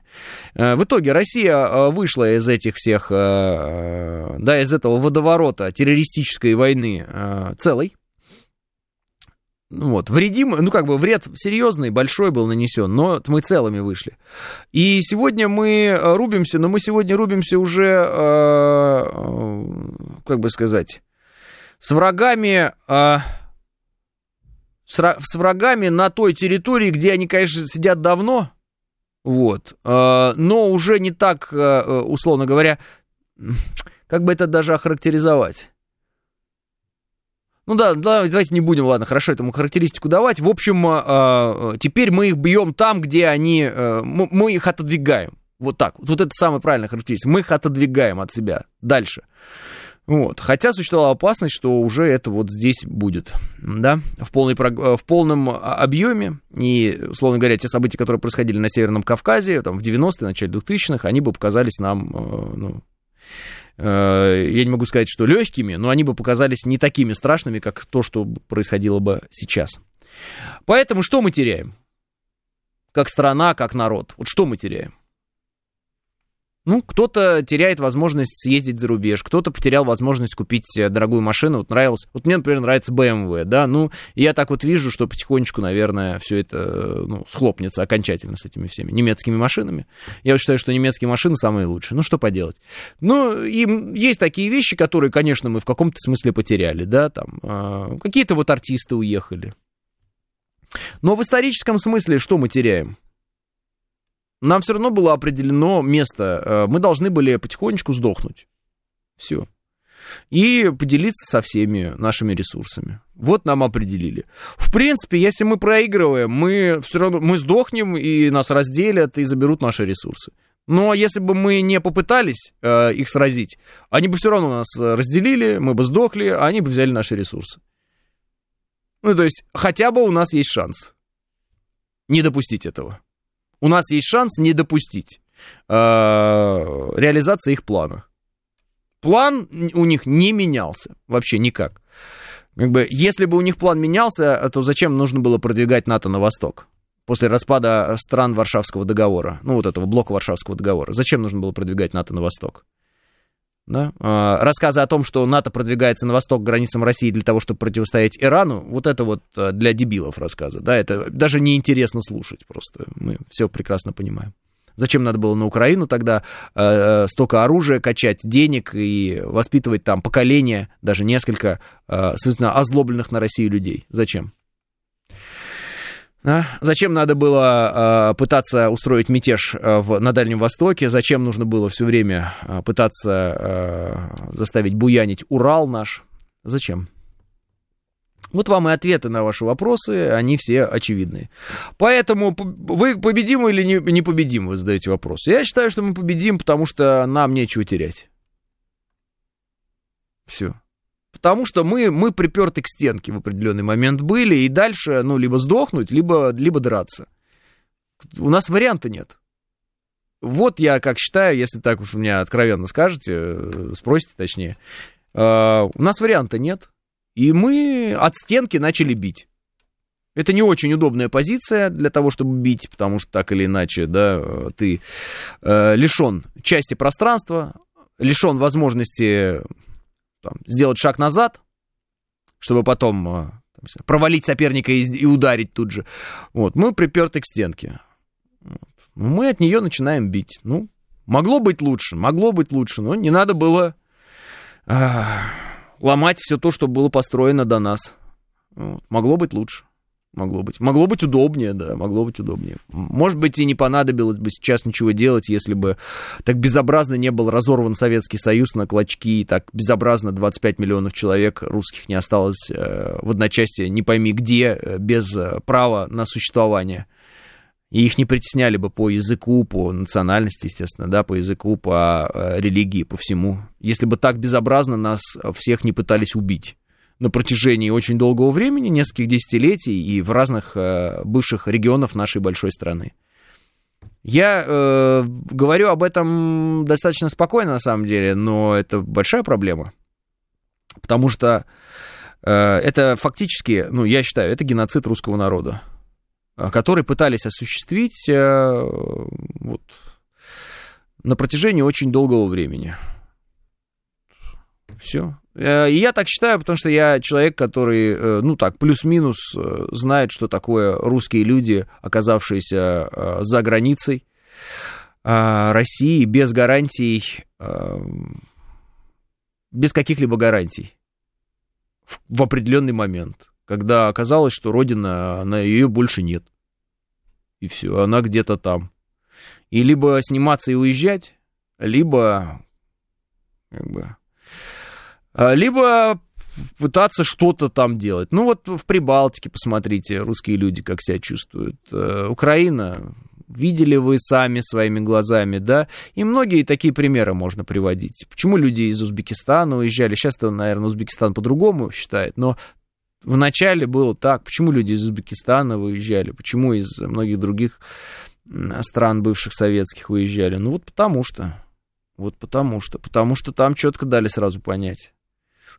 Э, в итоге Россия вышла из этих всех э, э, да, из этого водоворота террористической войны э, целой. Ну вот, вредим, ну как бы вред серьезный, большой был нанесен, но мы целыми вышли. И сегодня мы рубимся, но мы сегодня рубимся уже, э, как бы сказать, с врагами, э, с, с врагами на той территории, где они, конечно, сидят давно, вот, э, но уже не так, э, условно говоря, как бы это даже охарактеризовать. Ну да, да, давайте не будем, ладно, хорошо этому характеристику давать. В общем, э, теперь мы их бьем там, где они, мы их отодвигаем. Вот так. Вот это самая правильная характеристика. Мы их отодвигаем от себя дальше. Вот. Хотя существовала опасность, что уже это вот здесь будет, да, в, полной, в полном объеме. И, условно говоря, те события, которые происходили на Северном Кавказе, там, в 90-е, начале 2000-х, они бы показались нам, ну, Э, я не могу сказать, что легкими, но они бы показались не такими страшными, как то, что происходило бы сейчас. Поэтому что мы теряем? Как страна, как народ. Вот что мы теряем? Ну, кто-то теряет возможность съездить за рубеж, кто-то потерял возможность купить э, дорогую машину. Вот нравилось. Вот мне, например, нравится BMW, да. Ну, я так вот вижу, что потихонечку, наверное, все это э, ну, схлопнется окончательно с этими всеми немецкими машинами. Я считаю, что немецкие машины самые лучшие. Ну, что поделать? Ну, и есть такие вещи, которые, конечно, мы в каком-то смысле потеряли, да, там. Э, какие-то вот артисты уехали. Но в историческом смысле что мы теряем? Нам все равно было определено место. Э, мы должны были потихонечку сдохнуть. Все. И поделиться со всеми нашими ресурсами. Вот нам определили. В принципе, если мы проигрываем, мы все равно мы сдохнем, и нас разделят, и заберут наши ресурсы. Но если бы мы не попытались э, их сразить, они бы все равно нас разделили, мы бы сдохли, а они бы взяли наши ресурсы. Ну, то есть, хотя бы у нас есть шанс не допустить этого у нас есть шанс не допустить э, реализации их плана. План у них не менялся вообще никак. Как бы, если бы у них план менялся, то зачем нужно было продвигать НАТО на восток? После распада стран Варшавского договора, ну вот этого блока Варшавского договора. Зачем нужно было продвигать НАТО на восток? Да? А, рассказы о том, что НАТО продвигается на восток к границам России для того, чтобы противостоять Ирану, вот это вот э, для дебилов рассказы. Да? Это даже неинтересно слушать просто. Мы все прекрасно понимаем. Зачем надо было на Украину тогда э, столько оружия качать, денег и воспитывать там поколение, даже несколько, э, соответственно, озлобленных на Россию людей? Зачем? А? Зачем надо было э, пытаться устроить мятеж э, в, на Дальнем Востоке? Зачем нужно было все время э, пытаться э, заставить буянить Урал наш? Зачем? Вот вам и ответы на ваши вопросы, они все очевидные. Поэтому вы победим или не, не победим, вы задаете вопрос. Я считаю, что мы победим, потому что нам нечего терять. Все. Потому что мы, мы приперты к стенке в определенный момент были, и дальше, ну, либо сдохнуть, либо, либо драться. У нас варианта нет. Вот я как считаю, если так уж у меня откровенно скажете, э, спросите точнее, э, у нас варианта нет. И мы от стенки начали бить. Это не очень удобная позиция для того, чтобы бить, потому что так или иначе, да, ты э, лишен части пространства, лишен возможности там, сделать шаг назад, чтобы потом э, там, провалить соперника и, и ударить тут же. Вот, мы приперты к стенке. Вот. Мы от нее начинаем бить. Ну, могло быть лучше, могло быть лучше, но не надо было э, ломать все то, что было построено до нас. Вот. Могло быть лучше. Могло быть. Могло быть удобнее, да, могло быть удобнее. Может быть, и не понадобилось бы сейчас ничего делать, если бы так безобразно не был разорван Советский Союз на клочки, и так безобразно 25 миллионов человек русских не осталось э, в одночасье, не пойми где, э, без э, права на существование. И их не притесняли бы по языку, по национальности, естественно, да, по языку, по э, религии, по всему. Если бы так безобразно нас всех не пытались убить на протяжении очень долгого времени, нескольких десятилетий и в разных э, бывших регионах нашей большой страны. Я э, говорю об этом достаточно спокойно, на самом деле, но это большая проблема, потому что э, это фактически, ну, я считаю, это геноцид русского народа, э, который пытались осуществить э, вот, на протяжении очень долгого времени. Все. Э, и я так считаю, потому что я человек, который, э, ну так, плюс-минус э, знает, что такое русские люди, оказавшиеся за границей России без гарантий, без каких-либо гарантий в определенный момент, когда оказалось, что Родина, она, ее больше нет. И все, она где-то там. И либо сниматься и уезжать, либо как бы либо пытаться что-то там делать. Ну вот в Прибалтике, посмотрите, русские люди как себя чувствуют. Э, Украина, видели вы сами своими глазами, да? И многие такие примеры можно приводить. Почему люди из Узбекистана уезжали? Сейчас-то, наверное, Узбекистан по-другому считает, но в начале было так. Почему люди из Узбекистана уезжали? Почему из многих других стран бывших советских уезжали? Ну вот потому что. Вот потому что. Потому что там четко дали сразу понять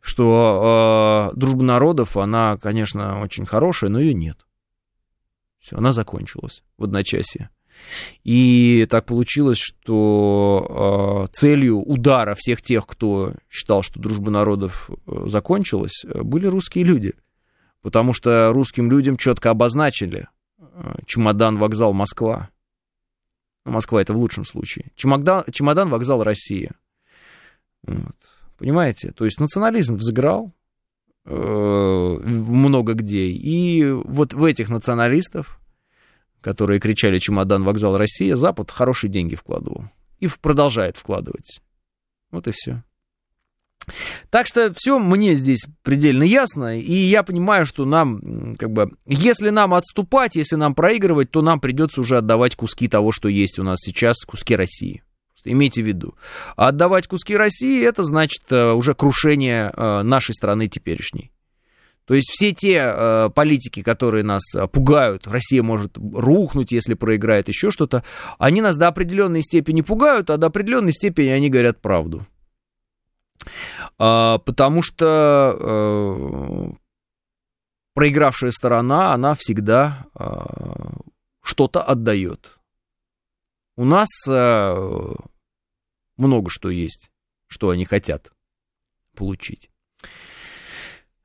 что э, дружба народов, она, конечно, очень хорошая, но ее нет. Все, она закончилась в одночасье. И так получилось, что э, целью удара всех тех, кто считал, что дружба народов э, закончилась, были русские люди. Потому что русским людям четко обозначили э, чемодан, вокзал, Москва. Москва это в лучшем случае. Чемодан, чемодан вокзал, Россия. Вот. Понимаете? То есть национализм взыграл э, много где. И вот в этих националистов, которые кричали «Чемодан, вокзал, Россия», Запад хорошие деньги вкладывал. И продолжает вкладывать. Вот и все. Так что все мне здесь предельно ясно, и я понимаю, что нам, как бы, если нам отступать, если нам проигрывать, то нам придется уже отдавать куски того, что есть у нас сейчас, куски России имейте в виду. А отдавать куски России, это значит э, уже крушение э, нашей страны теперешней. То есть все те э, политики, которые нас пугают, Россия может рухнуть, если проиграет еще что-то, они нас до определенной степени пугают, а до определенной степени они говорят правду. А, потому что проигравшая сторона, она всегда что-то отдает. У нас много что есть, что они хотят получить.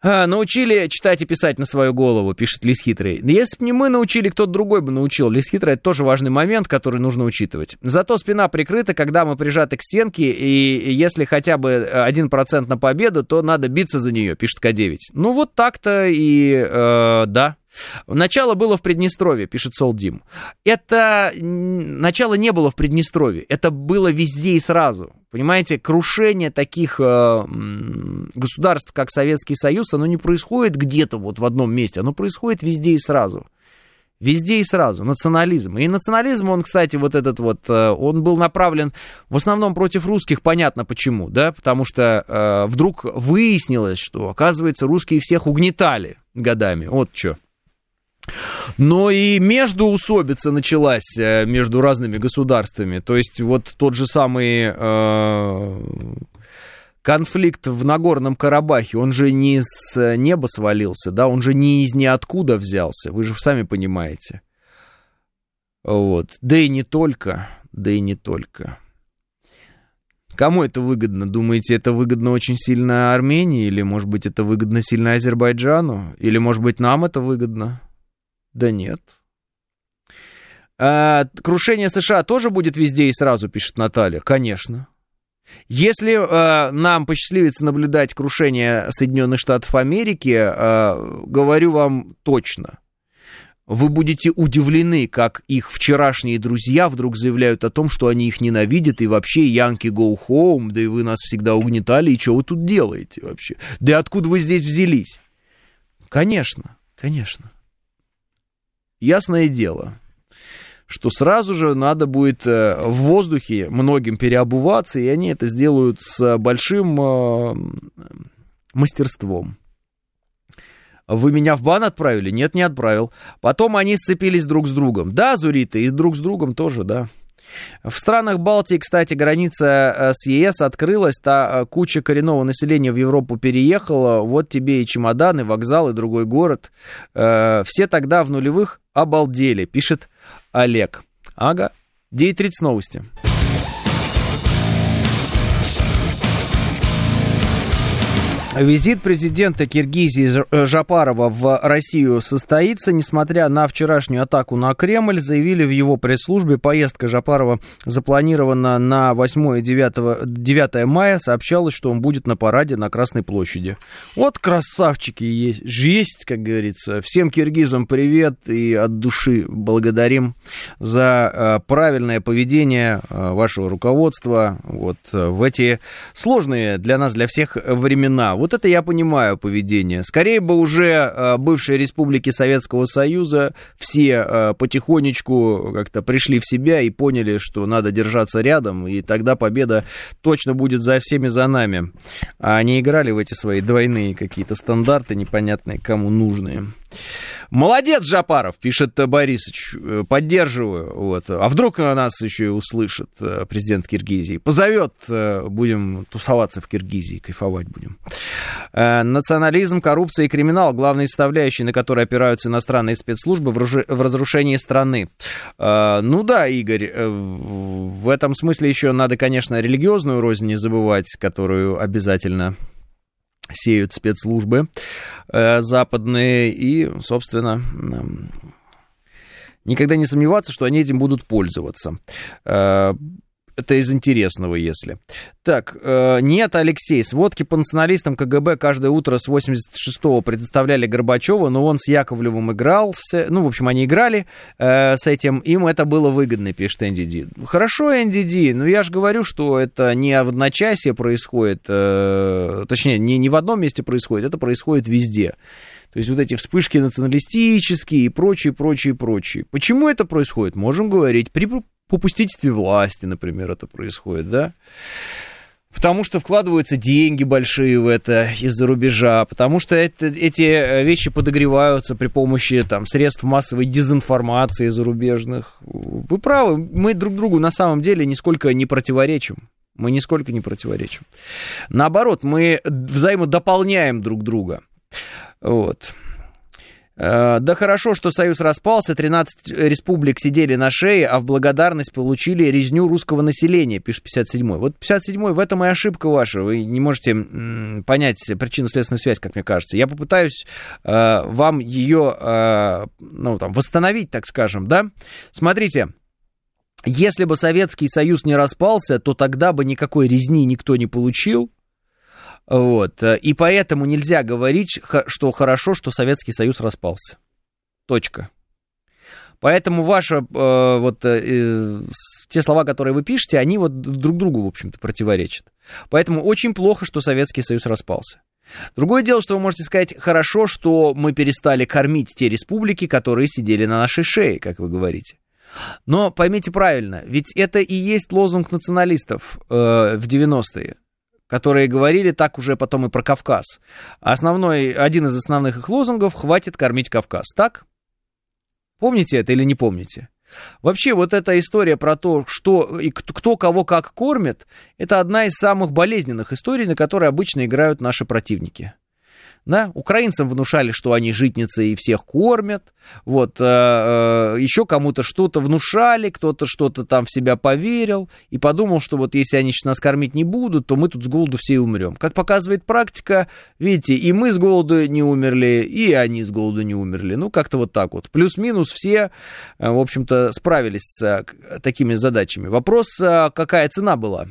А, научили читать и писать на свою голову, пишет Лис Хитрый. Если бы не мы научили, кто-то другой бы научил. Лис Хитрый это тоже важный момент, который нужно учитывать. Зато спина прикрыта, когда мы прижаты к стенке, и если хотя бы 1% на победу, то надо биться за нее, пишет К9. Ну вот так-то и э, да. Начало было в Приднестровье, пишет Солдим. Это начало не было в Приднестровье, это было везде и сразу. Понимаете, крушение таких э, государств, как Советский Союз, оно не происходит где-то вот в одном месте, оно происходит везде и сразу. Везде и сразу. Национализм. И национализм, он, кстати, вот этот вот, э, он был направлен в основном против русских, понятно почему, да, потому что э, вдруг выяснилось, что, оказывается, русские всех угнетали годами. Вот что. Но и междуусобица началась э, между разными государствами. То есть вот тот же самый э, конфликт в Нагорном Карабахе, он же не с неба свалился, да, он же не из ниоткуда взялся, вы же сами понимаете. Вот. Да и не только, да и не только. Кому это выгодно? Думаете, это выгодно очень сильно Армении? Или, может быть, это выгодно сильно Азербайджану? Или, может быть, нам это выгодно? Да нет. А, крушение США тоже будет везде и сразу, пишет Наталья. Конечно. Если э, нам посчастливится наблюдать крушение Соединенных Штатов Америки, э, говорю вам точно, вы будете удивлены, как их вчерашние друзья вдруг заявляют о том, что они их ненавидят, и вообще Янки go home, да и вы нас всегда угнетали, и что вы тут делаете вообще? Да и откуда вы здесь взялись? Конечно, конечно ясное дело, что сразу же надо будет э, в воздухе многим переобуваться, и они это сделают с большим э, мастерством. Вы меня в бан отправили? Нет, не отправил. Потом они сцепились друг с другом. Да, зуриты, и друг с другом тоже, да. В странах Балтии, кстати, граница э, с ЕС открылась, та куча коренного населения в Европу переехала, вот тебе и чемоданы, вокзал, и другой город. Все тогда в нулевых обалдели, пишет Олег. Ага, 9.30 новости. Визит президента Киргизии э, Жапарова в Россию состоится. Несмотря на вчерашнюю атаку на Кремль, заявили в его пресс-службе, поездка Жапарова запланирована на 8 и 9, 9 мая. Сообщалось, что он будет на параде на Красной площади. Вот красавчики есть, есть, как говорится. Всем киргизам привет и от души благодарим за э, правильное поведение э, вашего руководства вот, в эти сложные для нас, для всех времена. Вот это я понимаю поведение. Скорее бы уже э, бывшие республики Советского Союза все э, потихонечку как-то пришли в себя и поняли, что надо держаться рядом, и тогда победа точно будет за всеми за нами. А они играли в эти свои двойные какие-то стандарты, непонятные кому нужные. Молодец, Жапаров, пишет Борисович. Э, поддерживаю. Вот. А вдруг нас еще и услышит э, президент Киргизии? Позовет, э, будем тусоваться в Киргизии, кайфовать будем. Национализм, коррупция и криминал, главные составляющие, на которые опираются иностранные спецслужбы в разрушении страны. Ну да, Игорь, в этом смысле еще надо, конечно, религиозную рознь не забывать, которую обязательно сеют спецслужбы э, западные и, собственно, никогда не сомневаться, что они этим будут пользоваться. Э, это из интересного, если. Так, э, нет, Алексей, сводки по националистам КГБ каждое утро с 86-го предоставляли Горбачева, но он с Яковлевым игрался, ну, в общем, они играли э, с этим, им это было выгодно, пишет Энди Хорошо, Энди но я же говорю, что это не в одночасье происходит, э, точнее, не, не в одном месте происходит, это происходит везде. То есть вот эти вспышки националистические и прочее, прочее, прочее. Почему это происходит? Можем говорить при попустительстве власти, например, это происходит, да? Потому что вкладываются деньги большие в это из-за рубежа, потому что это, эти э, вещи подогреваются при помощи там, средств массовой дезинформации зарубежных. Вы правы, мы друг другу на самом деле нисколько не противоречим. Мы нисколько не противоречим. Наоборот, мы взаимодополняем друг друга. Вот. Э, да хорошо, что Союз распался, 13 республик сидели на шее, а в благодарность получили резню русского населения, пишет 57-й. Вот 57-й, в этом и ошибка ваша, вы не можете понять причинно-следственную связь, как мне кажется. Я попытаюсь э, вам ее, э, ну, там, восстановить, так скажем, да? Смотрите, если бы Советский Союз не распался, то тогда бы никакой резни никто не получил, вот. Э, и поэтому нельзя говорить, что хорошо, что Советский Союз распался. Точка. Поэтому ваши э, вот э, э, те слова, которые вы пишете, они вот друг другу, в общем-то, противоречат. Поэтому очень плохо, что Советский Союз распался. Другое дело, что вы можете сказать, хорошо, что мы перестали кормить те республики, которые сидели на нашей шее, как вы говорите. Но поймите правильно, ведь это и есть лозунг националистов э, в 90-е которые говорили так уже потом и про Кавказ. Основной, один из основных их лозунгов «Хватит кормить Кавказ». Так? Помните это или не помните? Вообще, вот эта история про то, что и кто кого как кормит, это одна из самых болезненных историй, на которые обычно играют наши противники. Да? Украинцам внушали, что они житницы и всех кормят. Вот, э, э, еще кому-то что-то внушали, кто-то что-то там в себя поверил и подумал, что вот если они сейчас нас кормить не будут, то мы тут с голоду все и умрем. Как показывает практика, видите, и мы с голоду не умерли, и они с голоду не умерли. Ну, как-то вот так вот. Плюс-минус все, э, в общем-то, справились с такими задачами. Вопрос, какая цена была?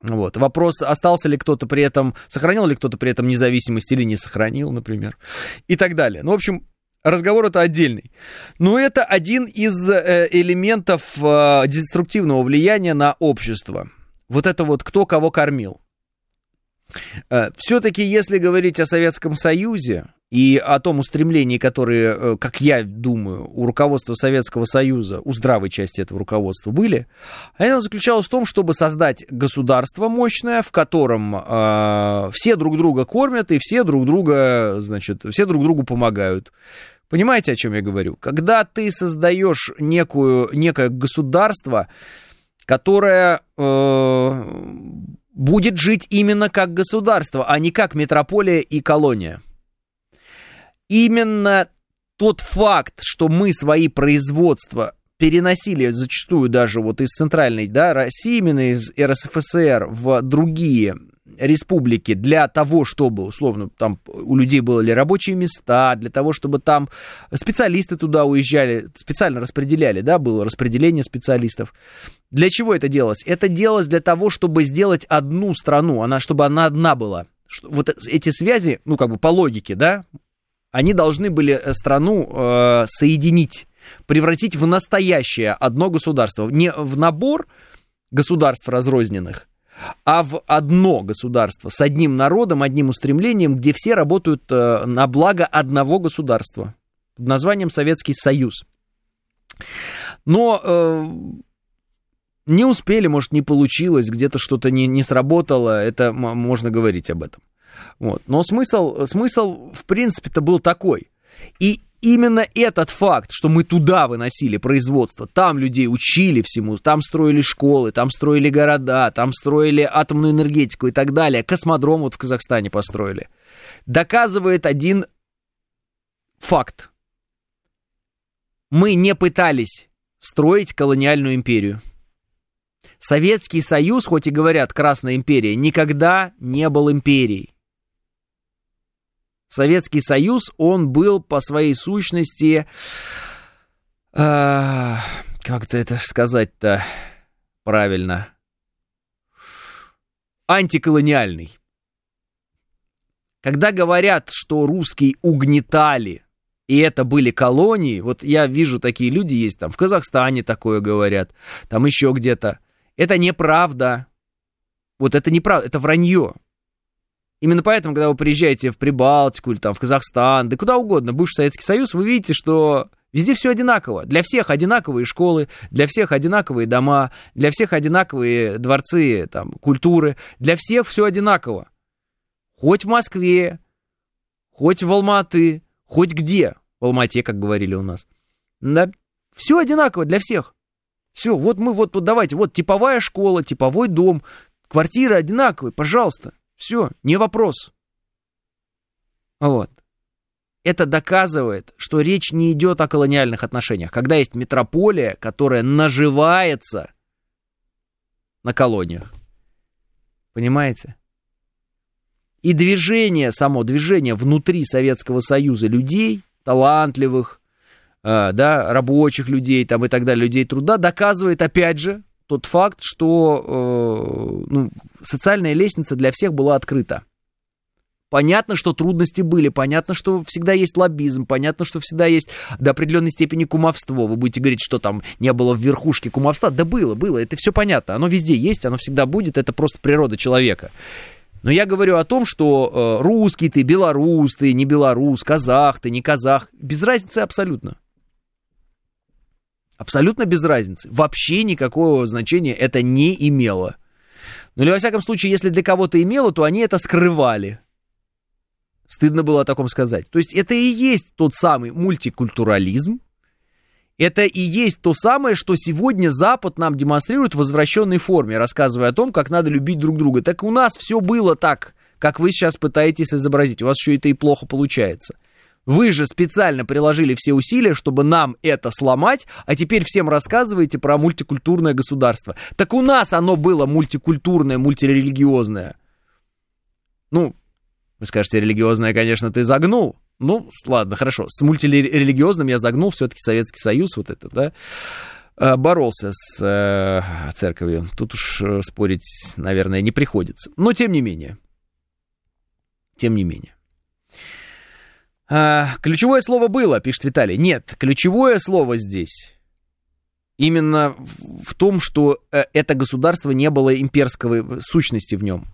Вот. Вопрос, остался ли кто-то при этом, сохранил ли кто-то при этом независимость или не сохранил, например, и так далее. Ну, в общем, разговор это отдельный. Но это один из э, элементов э, деструктивного влияния на общество. Вот это вот кто кого кормил. Э, Все-таки, если говорить о Советском Союзе, и о том устремлении, которое, э, как я думаю, у руководства Советского Союза, у здравой части этого руководства были, оно заключалось в том, чтобы создать государство мощное, в котором э, все друг друга кормят и все друг друга, значит, все друг другу помогают. Понимаете, о чем я говорю? Когда ты создаешь некую, некое государство, которое э, будет жить именно как государство, а не как метрополия и колония. Именно тот факт, что мы свои производства переносили зачастую даже вот из центральной да, России, именно из РСФСР в другие республики для того, чтобы, условно, там у людей были рабочие места, для того, чтобы там специалисты туда уезжали, специально распределяли, да, было распределение специалистов. Для чего это делалось? Это делалось для того, чтобы сделать одну страну, она, чтобы она одна была. Вот эти связи, ну, как бы по логике, да, они должны были э, страну э, соединить, превратить в настоящее одно государство, не в набор государств разрозненных, а в одно государство с одним народом, одним устремлением, где все работают э, на благо одного государства под названием Советский Союз. Но э, не успели, может, не получилось, где-то что-то не, не сработало, это можно говорить об этом. Вот. Но смысл, смысл, в принципе-то, был такой. И именно этот факт, что мы туда выносили производство, там людей учили всему, там строили школы, там строили города, там строили атомную энергетику и так далее, космодром вот в Казахстане построили, доказывает один факт. Мы не пытались строить колониальную империю. Советский Союз, хоть и говорят Красная империя, никогда не был империей. Советский Союз, он был по своей сущности, э, как-то это сказать-то правильно, антиколониальный. Когда говорят, что русские угнетали, и это были колонии, вот я вижу, такие люди есть, там в Казахстане такое говорят, там еще где-то. Это неправда. Вот это неправда, это вранье. Именно поэтому, когда вы приезжаете в Прибалтику или там в Казахстан, да куда угодно, бывший Советский Союз, вы видите, что везде все одинаково. Для всех одинаковые школы, для всех одинаковые дома, для всех одинаковые дворцы там, культуры, для всех все одинаково. Хоть в Москве, хоть в Алматы, хоть где. В Алмате, как говорили у нас. Да, все одинаково для всех. Все, вот мы вот, вот давайте, вот типовая школа, типовой дом, квартиры одинаковые, пожалуйста. Все, не вопрос. Вот. Это доказывает, что речь не идет о колониальных отношениях. Когда есть метрополия, которая наживается на колониях. Понимаете? И движение, само движение внутри Советского Союза людей, талантливых, э, да, рабочих людей там и так далее, людей труда, доказывает, опять же, тот факт, что э, ну, социальная лестница для всех была открыта. Понятно, что трудности были, понятно, что всегда есть лоббизм, понятно, что всегда есть до определенной степени кумовство. Вы будете говорить, что там не было в верхушке кумовства. Да было, было, это все понятно. Оно везде есть, оно всегда будет, это просто природа человека. Но я говорю о том, что э, русский ты, белорус ты, не белорус, казах ты, не казах, без разницы абсолютно. Абсолютно без разницы. Вообще никакого значения это не имело. Ну или во всяком случае, если для кого-то имело, то они это скрывали. Стыдно было о таком сказать. То есть это и есть тот самый мультикультурализм. Это и есть то самое, что сегодня Запад нам демонстрирует в возвращенной форме, рассказывая о том, как надо любить друг друга. Так у нас все было так, как вы сейчас пытаетесь изобразить. У вас еще это и плохо получается. Вы же специально приложили все усилия, чтобы нам это сломать, а теперь всем рассказываете про мультикультурное государство. Так у нас оно было мультикультурное, мультирелигиозное. Ну, вы скажете, религиозное, конечно, ты загнул. Ну, ладно, хорошо. С мультирелигиозным я загнул все-таки Советский Союз, вот это, да, э, боролся с э, церковью. Тут уж э, спорить, наверное, не приходится. Но тем не менее. Тем не менее. А, ключевое слово было, пишет Виталий. Нет, ключевое слово здесь именно в том, что э, это государство не было имперской сущности в нем.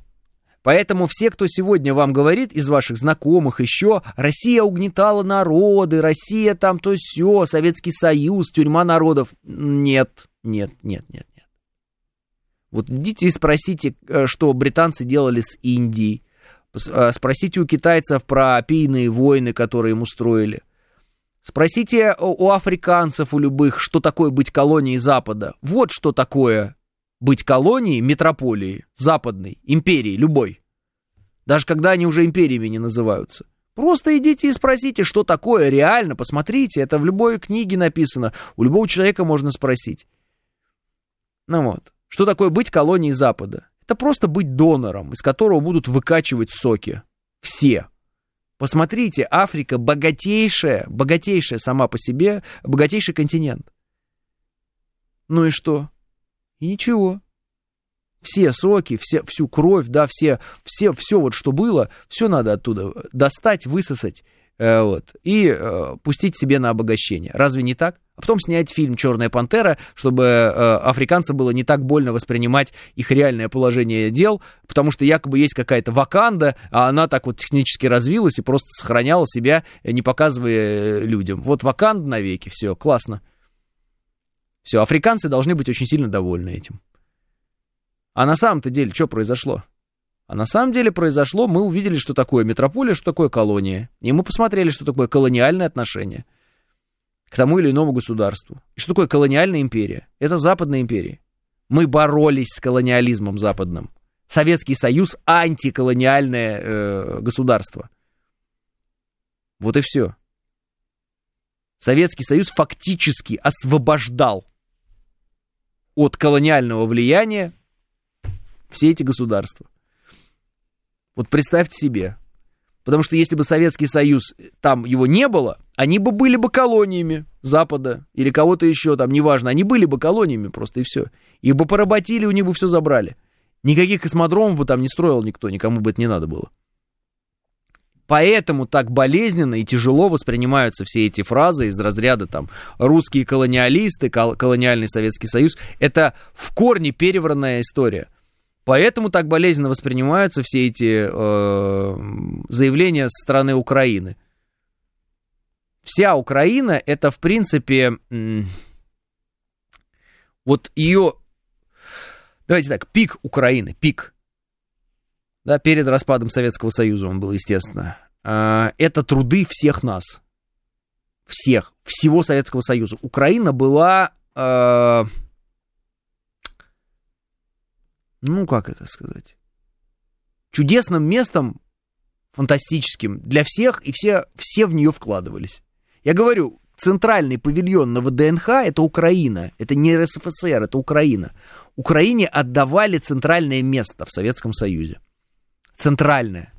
Поэтому все, кто сегодня вам говорит из ваших знакомых еще, Россия угнетала народы, Россия там то все, Советский Союз, тюрьма народов. Нет, нет, нет, нет, нет. Вот идите и спросите, э, что британцы делали с Индией, спросите у китайцев про опийные войны, которые им устроили. Спросите у африканцев, у любых, что такое быть колонией Запада. Вот что такое быть колонией метрополии, западной, империи, любой. Даже когда они уже империями не называются. Просто идите и спросите, что такое реально, посмотрите, это в любой книге написано, у любого человека можно спросить. Ну вот, что такое быть колонией Запада? Это просто быть донором, из которого будут выкачивать соки. Все. Посмотрите, Африка богатейшая, богатейшая сама по себе, богатейший континент. Ну и что? И ничего. Все соки, все, всю кровь, да, все, все, все вот, что было, все надо оттуда достать, высосать Э, вот, и э, пустить себе на обогащение. Разве не так? А потом снять фильм «Черная пантера», чтобы э, африканцам было не так больно воспринимать их реальное положение дел, потому что якобы есть какая-то ваканда, а она так вот технически развилась и просто сохраняла себя, не показывая людям. Вот ваканда навеки, все, классно. Все, африканцы должны быть очень сильно довольны этим. А на самом-то деле, что произошло? А на самом деле произошло, мы увидели, что такое метрополия, что такое колония. И мы посмотрели, что такое колониальное отношение к тому или иному государству. И что такое колониальная империя? Это западная империя. Мы боролись с колониализмом западным. Советский Союз антиколониальное э, государство. Вот и все. Советский Союз фактически освобождал от колониального влияния все эти государства. Вот представьте себе. Потому что если бы Советский Союз, там его не было, они бы были бы колониями Запада или кого-то еще там, неважно, они были бы колониями просто и все. Их бы поработили, у них бы все забрали. Никаких космодромов бы там не строил никто, никому бы это не надо было. Поэтому так болезненно и тяжело воспринимаются все эти фразы из разряда там русские колониалисты, кол- колониальный Советский Союз. Это в корне перевранная история. Поэтому так болезненно воспринимаются все эти э, заявления со стороны Украины. Вся Украина это, в принципе, вот ее, давайте так, пик Украины, пик, да, перед распадом Советского Союза он был, естественно, э, это труды всех нас, всех, всего Советского Союза. Украина была... Э, ну, как это сказать, чудесным местом, фантастическим для всех, и все, все в нее вкладывались. Я говорю, центральный павильон на ВДНХ это Украина, это не РСФСР, это Украина. Украине отдавали центральное место в Советском Союзе. Центральное.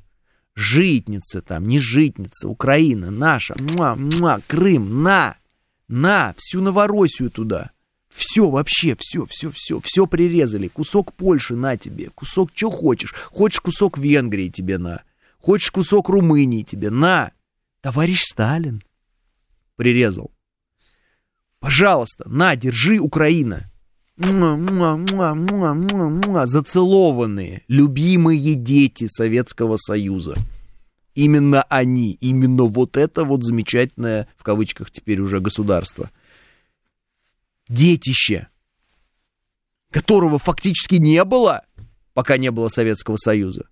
Житница там, не житница, Украина, наша, муа, муа, Крым, на, на, всю Новороссию туда. Все вообще, все, все, все, все прирезали. Кусок Польши на тебе, кусок что хочешь. Хочешь кусок Венгрии тебе на. Хочешь кусок Румынии тебе на. Товарищ Сталин прирезал. Пожалуйста, на, держи, Украина. Муа, муа, муа, муа, муа, муа. Зацелованные, любимые дети Советского Союза. Именно они, именно вот это вот замечательное, в кавычках теперь уже государство – детище, которого фактически не было, пока не было Советского Союза,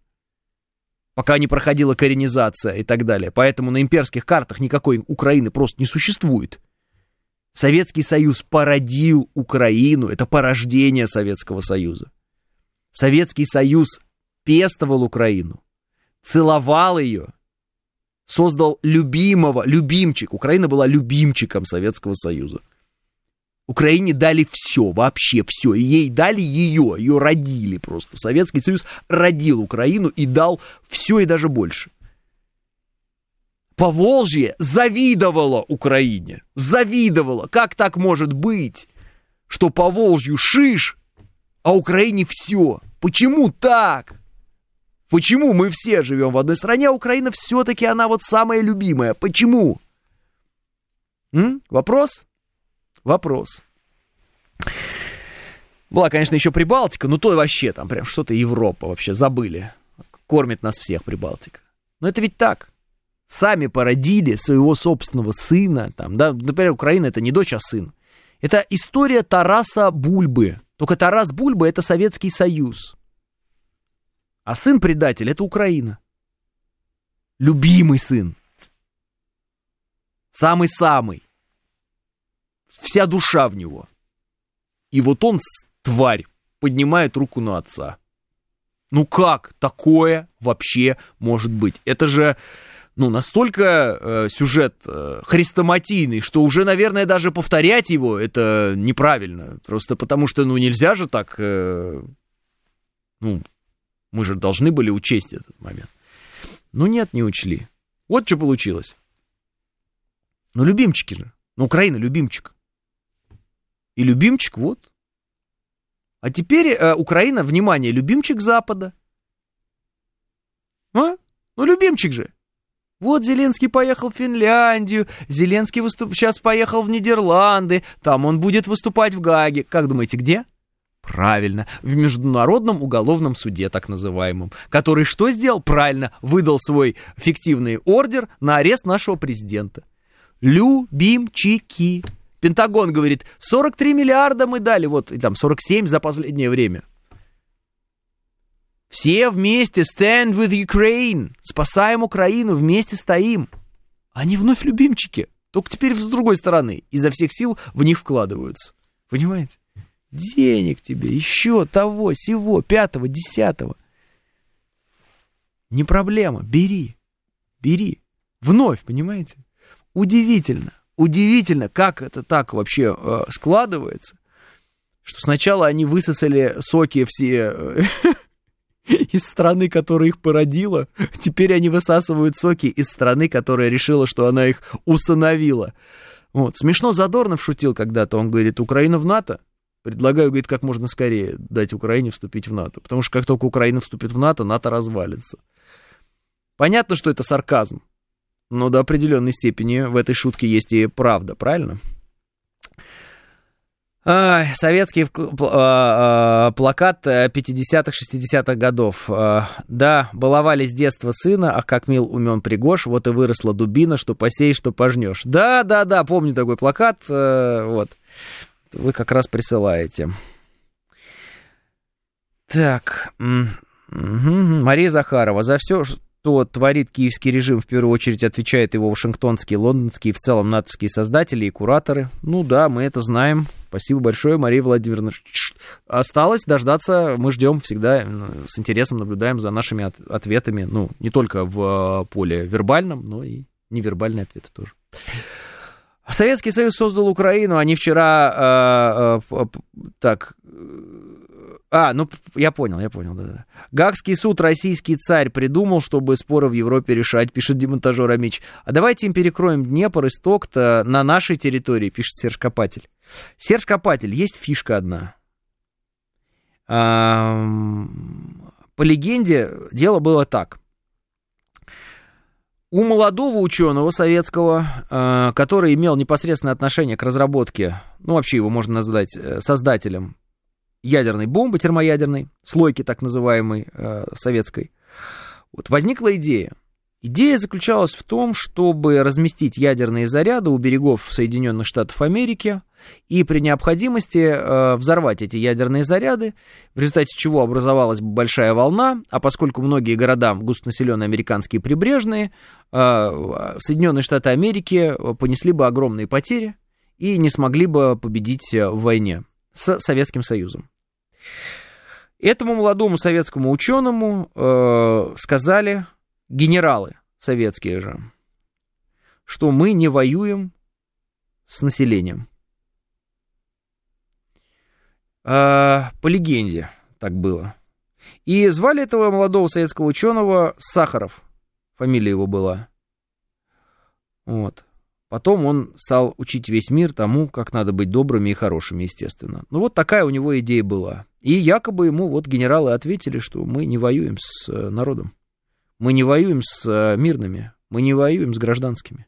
пока не проходила коренизация и так далее. Поэтому на имперских картах никакой Украины просто не существует. Советский Союз породил Украину, это порождение Советского Союза. Советский Союз пестовал Украину, целовал ее, создал любимого, любимчик. Украина была любимчиком Советского Союза. Украине дали все, вообще все. И ей дали ее, ее родили просто. Советский Союз родил Украину и дал все и даже больше. Поволжье завидовало Украине. Завидовало. Как так может быть, что по Волжью шиш, а Украине все? Почему так? Почему мы все живем в одной стране, а Украина все-таки она вот самая любимая? Почему? М? Вопрос? Вопрос. Была, конечно, еще Прибалтика, но то вообще там прям что-то Европа вообще забыли. Кормит нас всех Прибалтика. Но это ведь так. Сами породили своего собственного сына. Там, да? Например, Украина это не дочь, а сын. Это история Тараса Бульбы. Только Тарас Бульба это Советский Союз. А сын предатель это Украина. Любимый сын. Самый-самый вся душа в него. И вот он, тварь, поднимает руку на отца. Ну как такое вообще может быть? Это же, ну, настолько э, сюжет э, хрестоматийный, что уже, наверное, даже повторять его это неправильно. Просто потому что, ну, нельзя же так... Э, Ну, мы же должны были учесть этот момент. Ну нет, не учли. Вот что получилось. Ну, любимчики же. Ну, Украина любимчик. И любимчик вот. А теперь э, Украина, внимание, любимчик Запада. А? Ну, любимчик же. Вот Зеленский поехал в Финляндию, Зеленский выступ... сейчас поехал в Нидерланды, там он будет выступать в Гаге. Как думаете, где? Правильно, в Международном уголовном суде, так называемом, который что сделал? Правильно, выдал свой фиктивный ордер на арест нашего президента. Любимчики. Пентагон говорит, 43 миллиарда мы дали, вот, и там 47 за последнее время. Все вместе, stand with Ukraine, спасаем Украину, вместе стоим. Они вновь любимчики, только теперь с другой стороны, изо всех сил в них вкладываются. Понимаете? Денег тебе, еще того, сего, пятого, десятого. Не проблема, бери, бери. Вновь, понимаете? Удивительно, удивительно, как это так вообще э, складывается, что сначала они высосали соки все э, из страны, которая их породила. Теперь они высасывают соки из страны, которая решила, что она их усыновила. Вот. Смешно Задорнов шутил когда-то, он говорит, Украина в НАТО, Предлагаю, говорит, как можно скорее дать Украине вступить в НАТО. Потому что как только Украина вступит в НАТО, НАТО развалится. Понятно, что это сарказм. Но до определенной степени в этой шутке есть и правда, правильно? А, советский а, а, плакат 50-х, 60-х годов. А, да, баловали с детства сына, ах, как мил умен Пригош, вот и выросла дубина, что посеешь, что пожнешь. Да, да, да, помню такой плакат, а, вот вы как раз присылаете. Так, угу. Мария Захарова. За все, что творит киевский режим, в первую очередь отвечает его вашингтонские, лондонские и в целом натовские создатели и кураторы. Ну да, мы это знаем. Спасибо большое, Мария Владимировна. Осталось дождаться, мы ждем всегда, с интересом наблюдаем за нашими от- ответами, ну, не только в э, поле вербальном, но и невербальные ответы тоже. Советский Союз создал Украину, они вчера... Э, э, так... А, ну, я понял, я понял, да-да. Гагский суд российский царь придумал, чтобы споры в Европе решать, пишет демонтажер Амич. А давайте им перекроем Днепр, исток-то на нашей территории, пишет Серж Копатель. Серж Копатель, есть фишка одна. А, по легенде, дело было так. У молодого ученого советского, э, который имел непосредственное отношение к разработке, ну вообще его можно назвать э, создателем ядерной бомбы термоядерной, слойки так называемой э, советской, вот, возникла идея. Идея заключалась в том, чтобы разместить ядерные заряды у берегов Соединенных Штатов Америки – и при необходимости э, взорвать эти ядерные заряды, в результате чего образовалась бы большая волна, а поскольку многие города густонаселенные американские прибрежные, э, Соединенные Штаты Америки понесли бы огромные потери и не смогли бы победить в войне с Советским Союзом. Этому молодому советскому ученому э, сказали генералы советские же, что мы не воюем с населением. А, по легенде так было. И звали этого молодого советского ученого Сахаров. Фамилия его была. Вот. Потом он стал учить весь мир тому, как надо быть добрыми и хорошими, естественно. Ну вот такая у него идея была. И якобы ему вот генералы ответили, что мы не воюем с э, народом. Мы не воюем с э, мирными. Мы не воюем с гражданскими.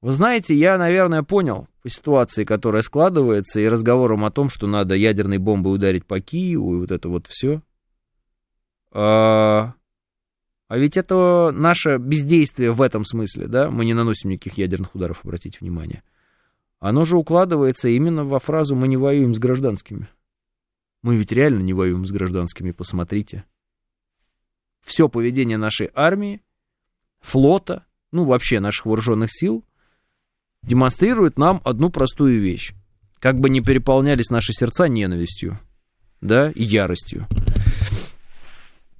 Вы знаете, я, наверное, понял по ситуации, которая складывается, и разговором о том, что надо ядерной бомбой ударить по Киеву, и вот это вот все. А, а ведь это наше бездействие в этом смысле, да? Мы не наносим никаких ядерных ударов, обратите внимание. Оно же укладывается именно во фразу «мы не воюем с гражданскими». Мы ведь реально не воюем с гражданскими, посмотрите. Все поведение нашей армии, флота, ну вообще наших вооруженных сил – демонстрирует нам одну простую вещь. Как бы не переполнялись наши сердца ненавистью, да, и яростью.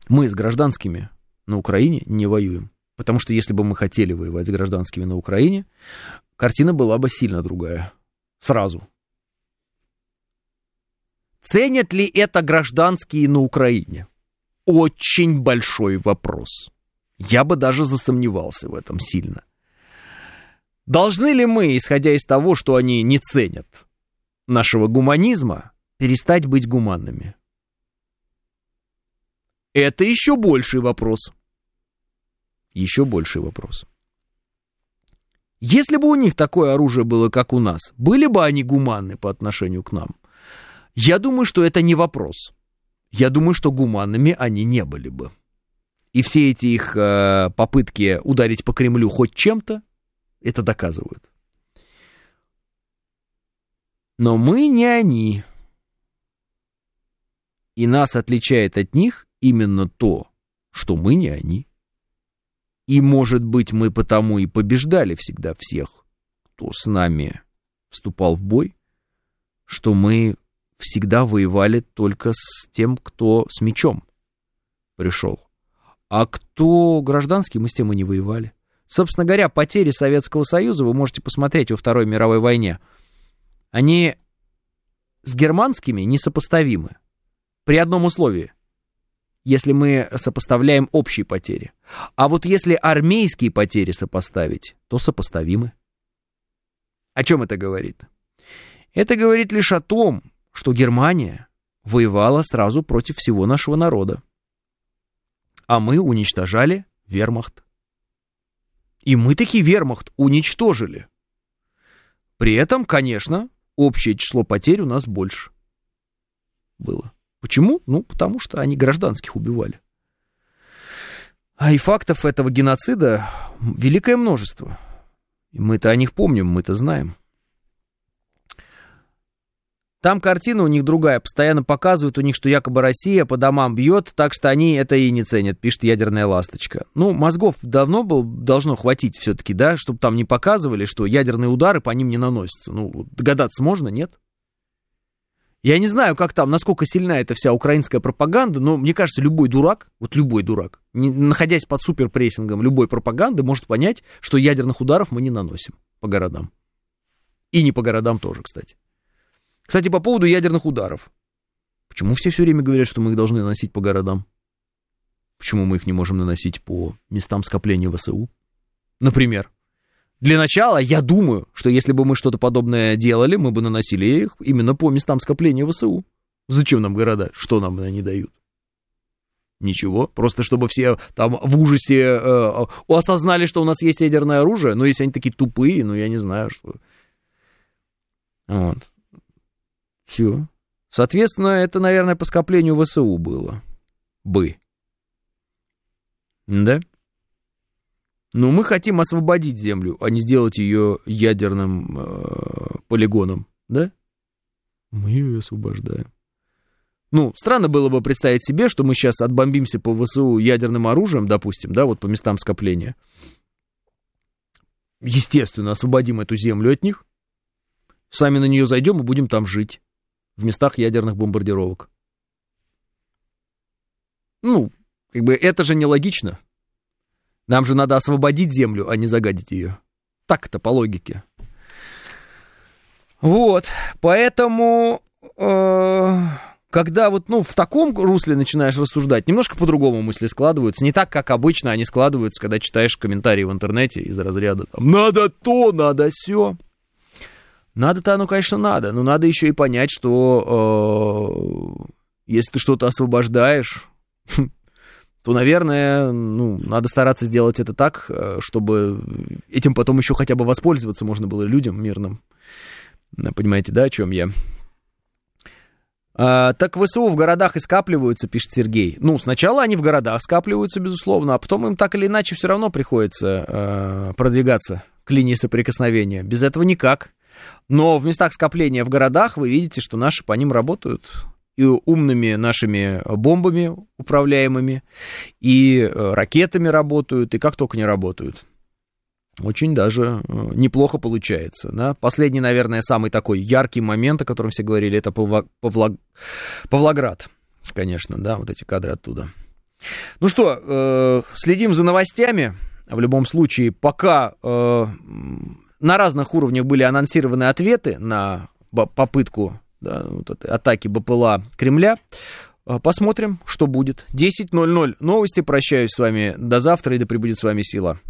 Мы с гражданскими на Украине не воюем. Потому что если бы мы хотели воевать с гражданскими на Украине, картина была бы сильно другая. Сразу. Ценят ли это гражданские на Украине? Очень большой вопрос. Я бы даже засомневался в этом сильно. Должны ли мы, исходя из того, что они не ценят нашего гуманизма, перестать быть гуманными? Это еще больший вопрос. Еще больший вопрос. Если бы у них такое оружие было, как у нас, были бы они гуманны по отношению к нам? Я думаю, что это не вопрос. Я думаю, что гуманными они не были бы. И все эти их э, попытки ударить по Кремлю хоть чем-то, это доказывают. Но мы не они. И нас отличает от них именно то, что мы не они. И, может быть, мы потому и побеждали всегда всех, кто с нами вступал в бой, что мы всегда воевали только с тем, кто с мечом пришел. А кто гражданский, мы с тем и не воевали. Собственно говоря, потери Советского Союза, вы можете посмотреть во Второй мировой войне, они с германскими несопоставимы. При одном условии. Если мы сопоставляем общие потери. А вот если армейские потери сопоставить, то сопоставимы. О чем это говорит? Это говорит лишь о том, что Германия воевала сразу против всего нашего народа а мы уничтожали вермахт. И мы таки вермахт уничтожили. При этом, конечно, общее число потерь у нас больше было. Почему? Ну, потому что они гражданских убивали. А и фактов этого геноцида великое множество. И мы-то о них помним, мы-то знаем. Там картина у них другая, постоянно показывают у них, что якобы Россия по домам бьет, так что они это и не ценят, пишет ядерная ласточка. Ну, мозгов давно был, должно хватить все-таки, да, чтобы там не показывали, что ядерные удары по ним не наносятся. Ну, догадаться можно, нет? Я не знаю, как там, насколько сильна эта вся украинская пропаганда, но мне кажется, любой дурак, вот любой дурак, не, находясь под суперпрессингом любой пропаганды, может понять, что ядерных ударов мы не наносим по городам. И не по городам тоже, кстати. Кстати, по поводу ядерных ударов. Почему все все время говорят, что мы их должны наносить по городам? Почему мы их не можем наносить по местам скопления ВСУ? Например. Для начала, я думаю, что если бы мы что-то подобное делали, мы бы наносили их именно по местам скопления ВСУ. Зачем нам города? Что нам они дают? Ничего, просто чтобы все там в ужасе э, осознали, что у нас есть ядерное оружие, но если они такие тупые, ну я не знаю, что... Вот. Все. Соответственно, это, наверное, по скоплению ВСУ было. Бы. Да? Но мы хотим освободить Землю, а не сделать ее ядерным э, полигоном, да? Мы ее освобождаем. Ну, странно было бы представить себе, что мы сейчас отбомбимся по ВСУ ядерным оружием, допустим, да, вот по местам скопления. Естественно, освободим эту землю от них, сами на нее зайдем и будем там жить в местах ядерных бомбардировок. Ну, как бы это же нелогично. Нам же надо освободить землю, а не загадить ее. Так-то по логике. Вот, поэтому, э, когда вот, ну, в таком русле начинаешь рассуждать, немножко по-другому мысли складываются. Не так, как обычно они складываются, когда читаешь комментарии в интернете из разряда там, «надо то, надо все. Надо-то оно, конечно, надо, но надо еще и понять, что э, если ты что-то освобождаешь, то, наверное, ну, надо стараться сделать это так, э, чтобы этим потом еще хотя бы воспользоваться можно было людям мирным. Понимаете, да, о чем я? А, так ВСУ в городах и скапливаются, пишет Сергей. Ну, сначала они в городах скапливаются, безусловно, а потом им так или иначе все равно приходится э, продвигаться к линии соприкосновения. Без этого никак. Но в местах скопления в городах вы видите, что наши по ним работают и умными нашими бомбами управляемыми, и э, ракетами работают, и как только не работают. Очень даже э, неплохо получается. Да? Последний, наверное, самый такой яркий момент, о котором все говорили, это Павло... Павло... Павлоград, конечно, да, вот эти кадры оттуда. Ну что, э, следим за новостями. В любом случае, пока на разных уровнях были анонсированы ответы на попытку да, вот этой атаки БПЛА Кремля. А, посмотрим, что будет. 10.00 новости. Прощаюсь с вами до завтра и да пребудет с вами сила.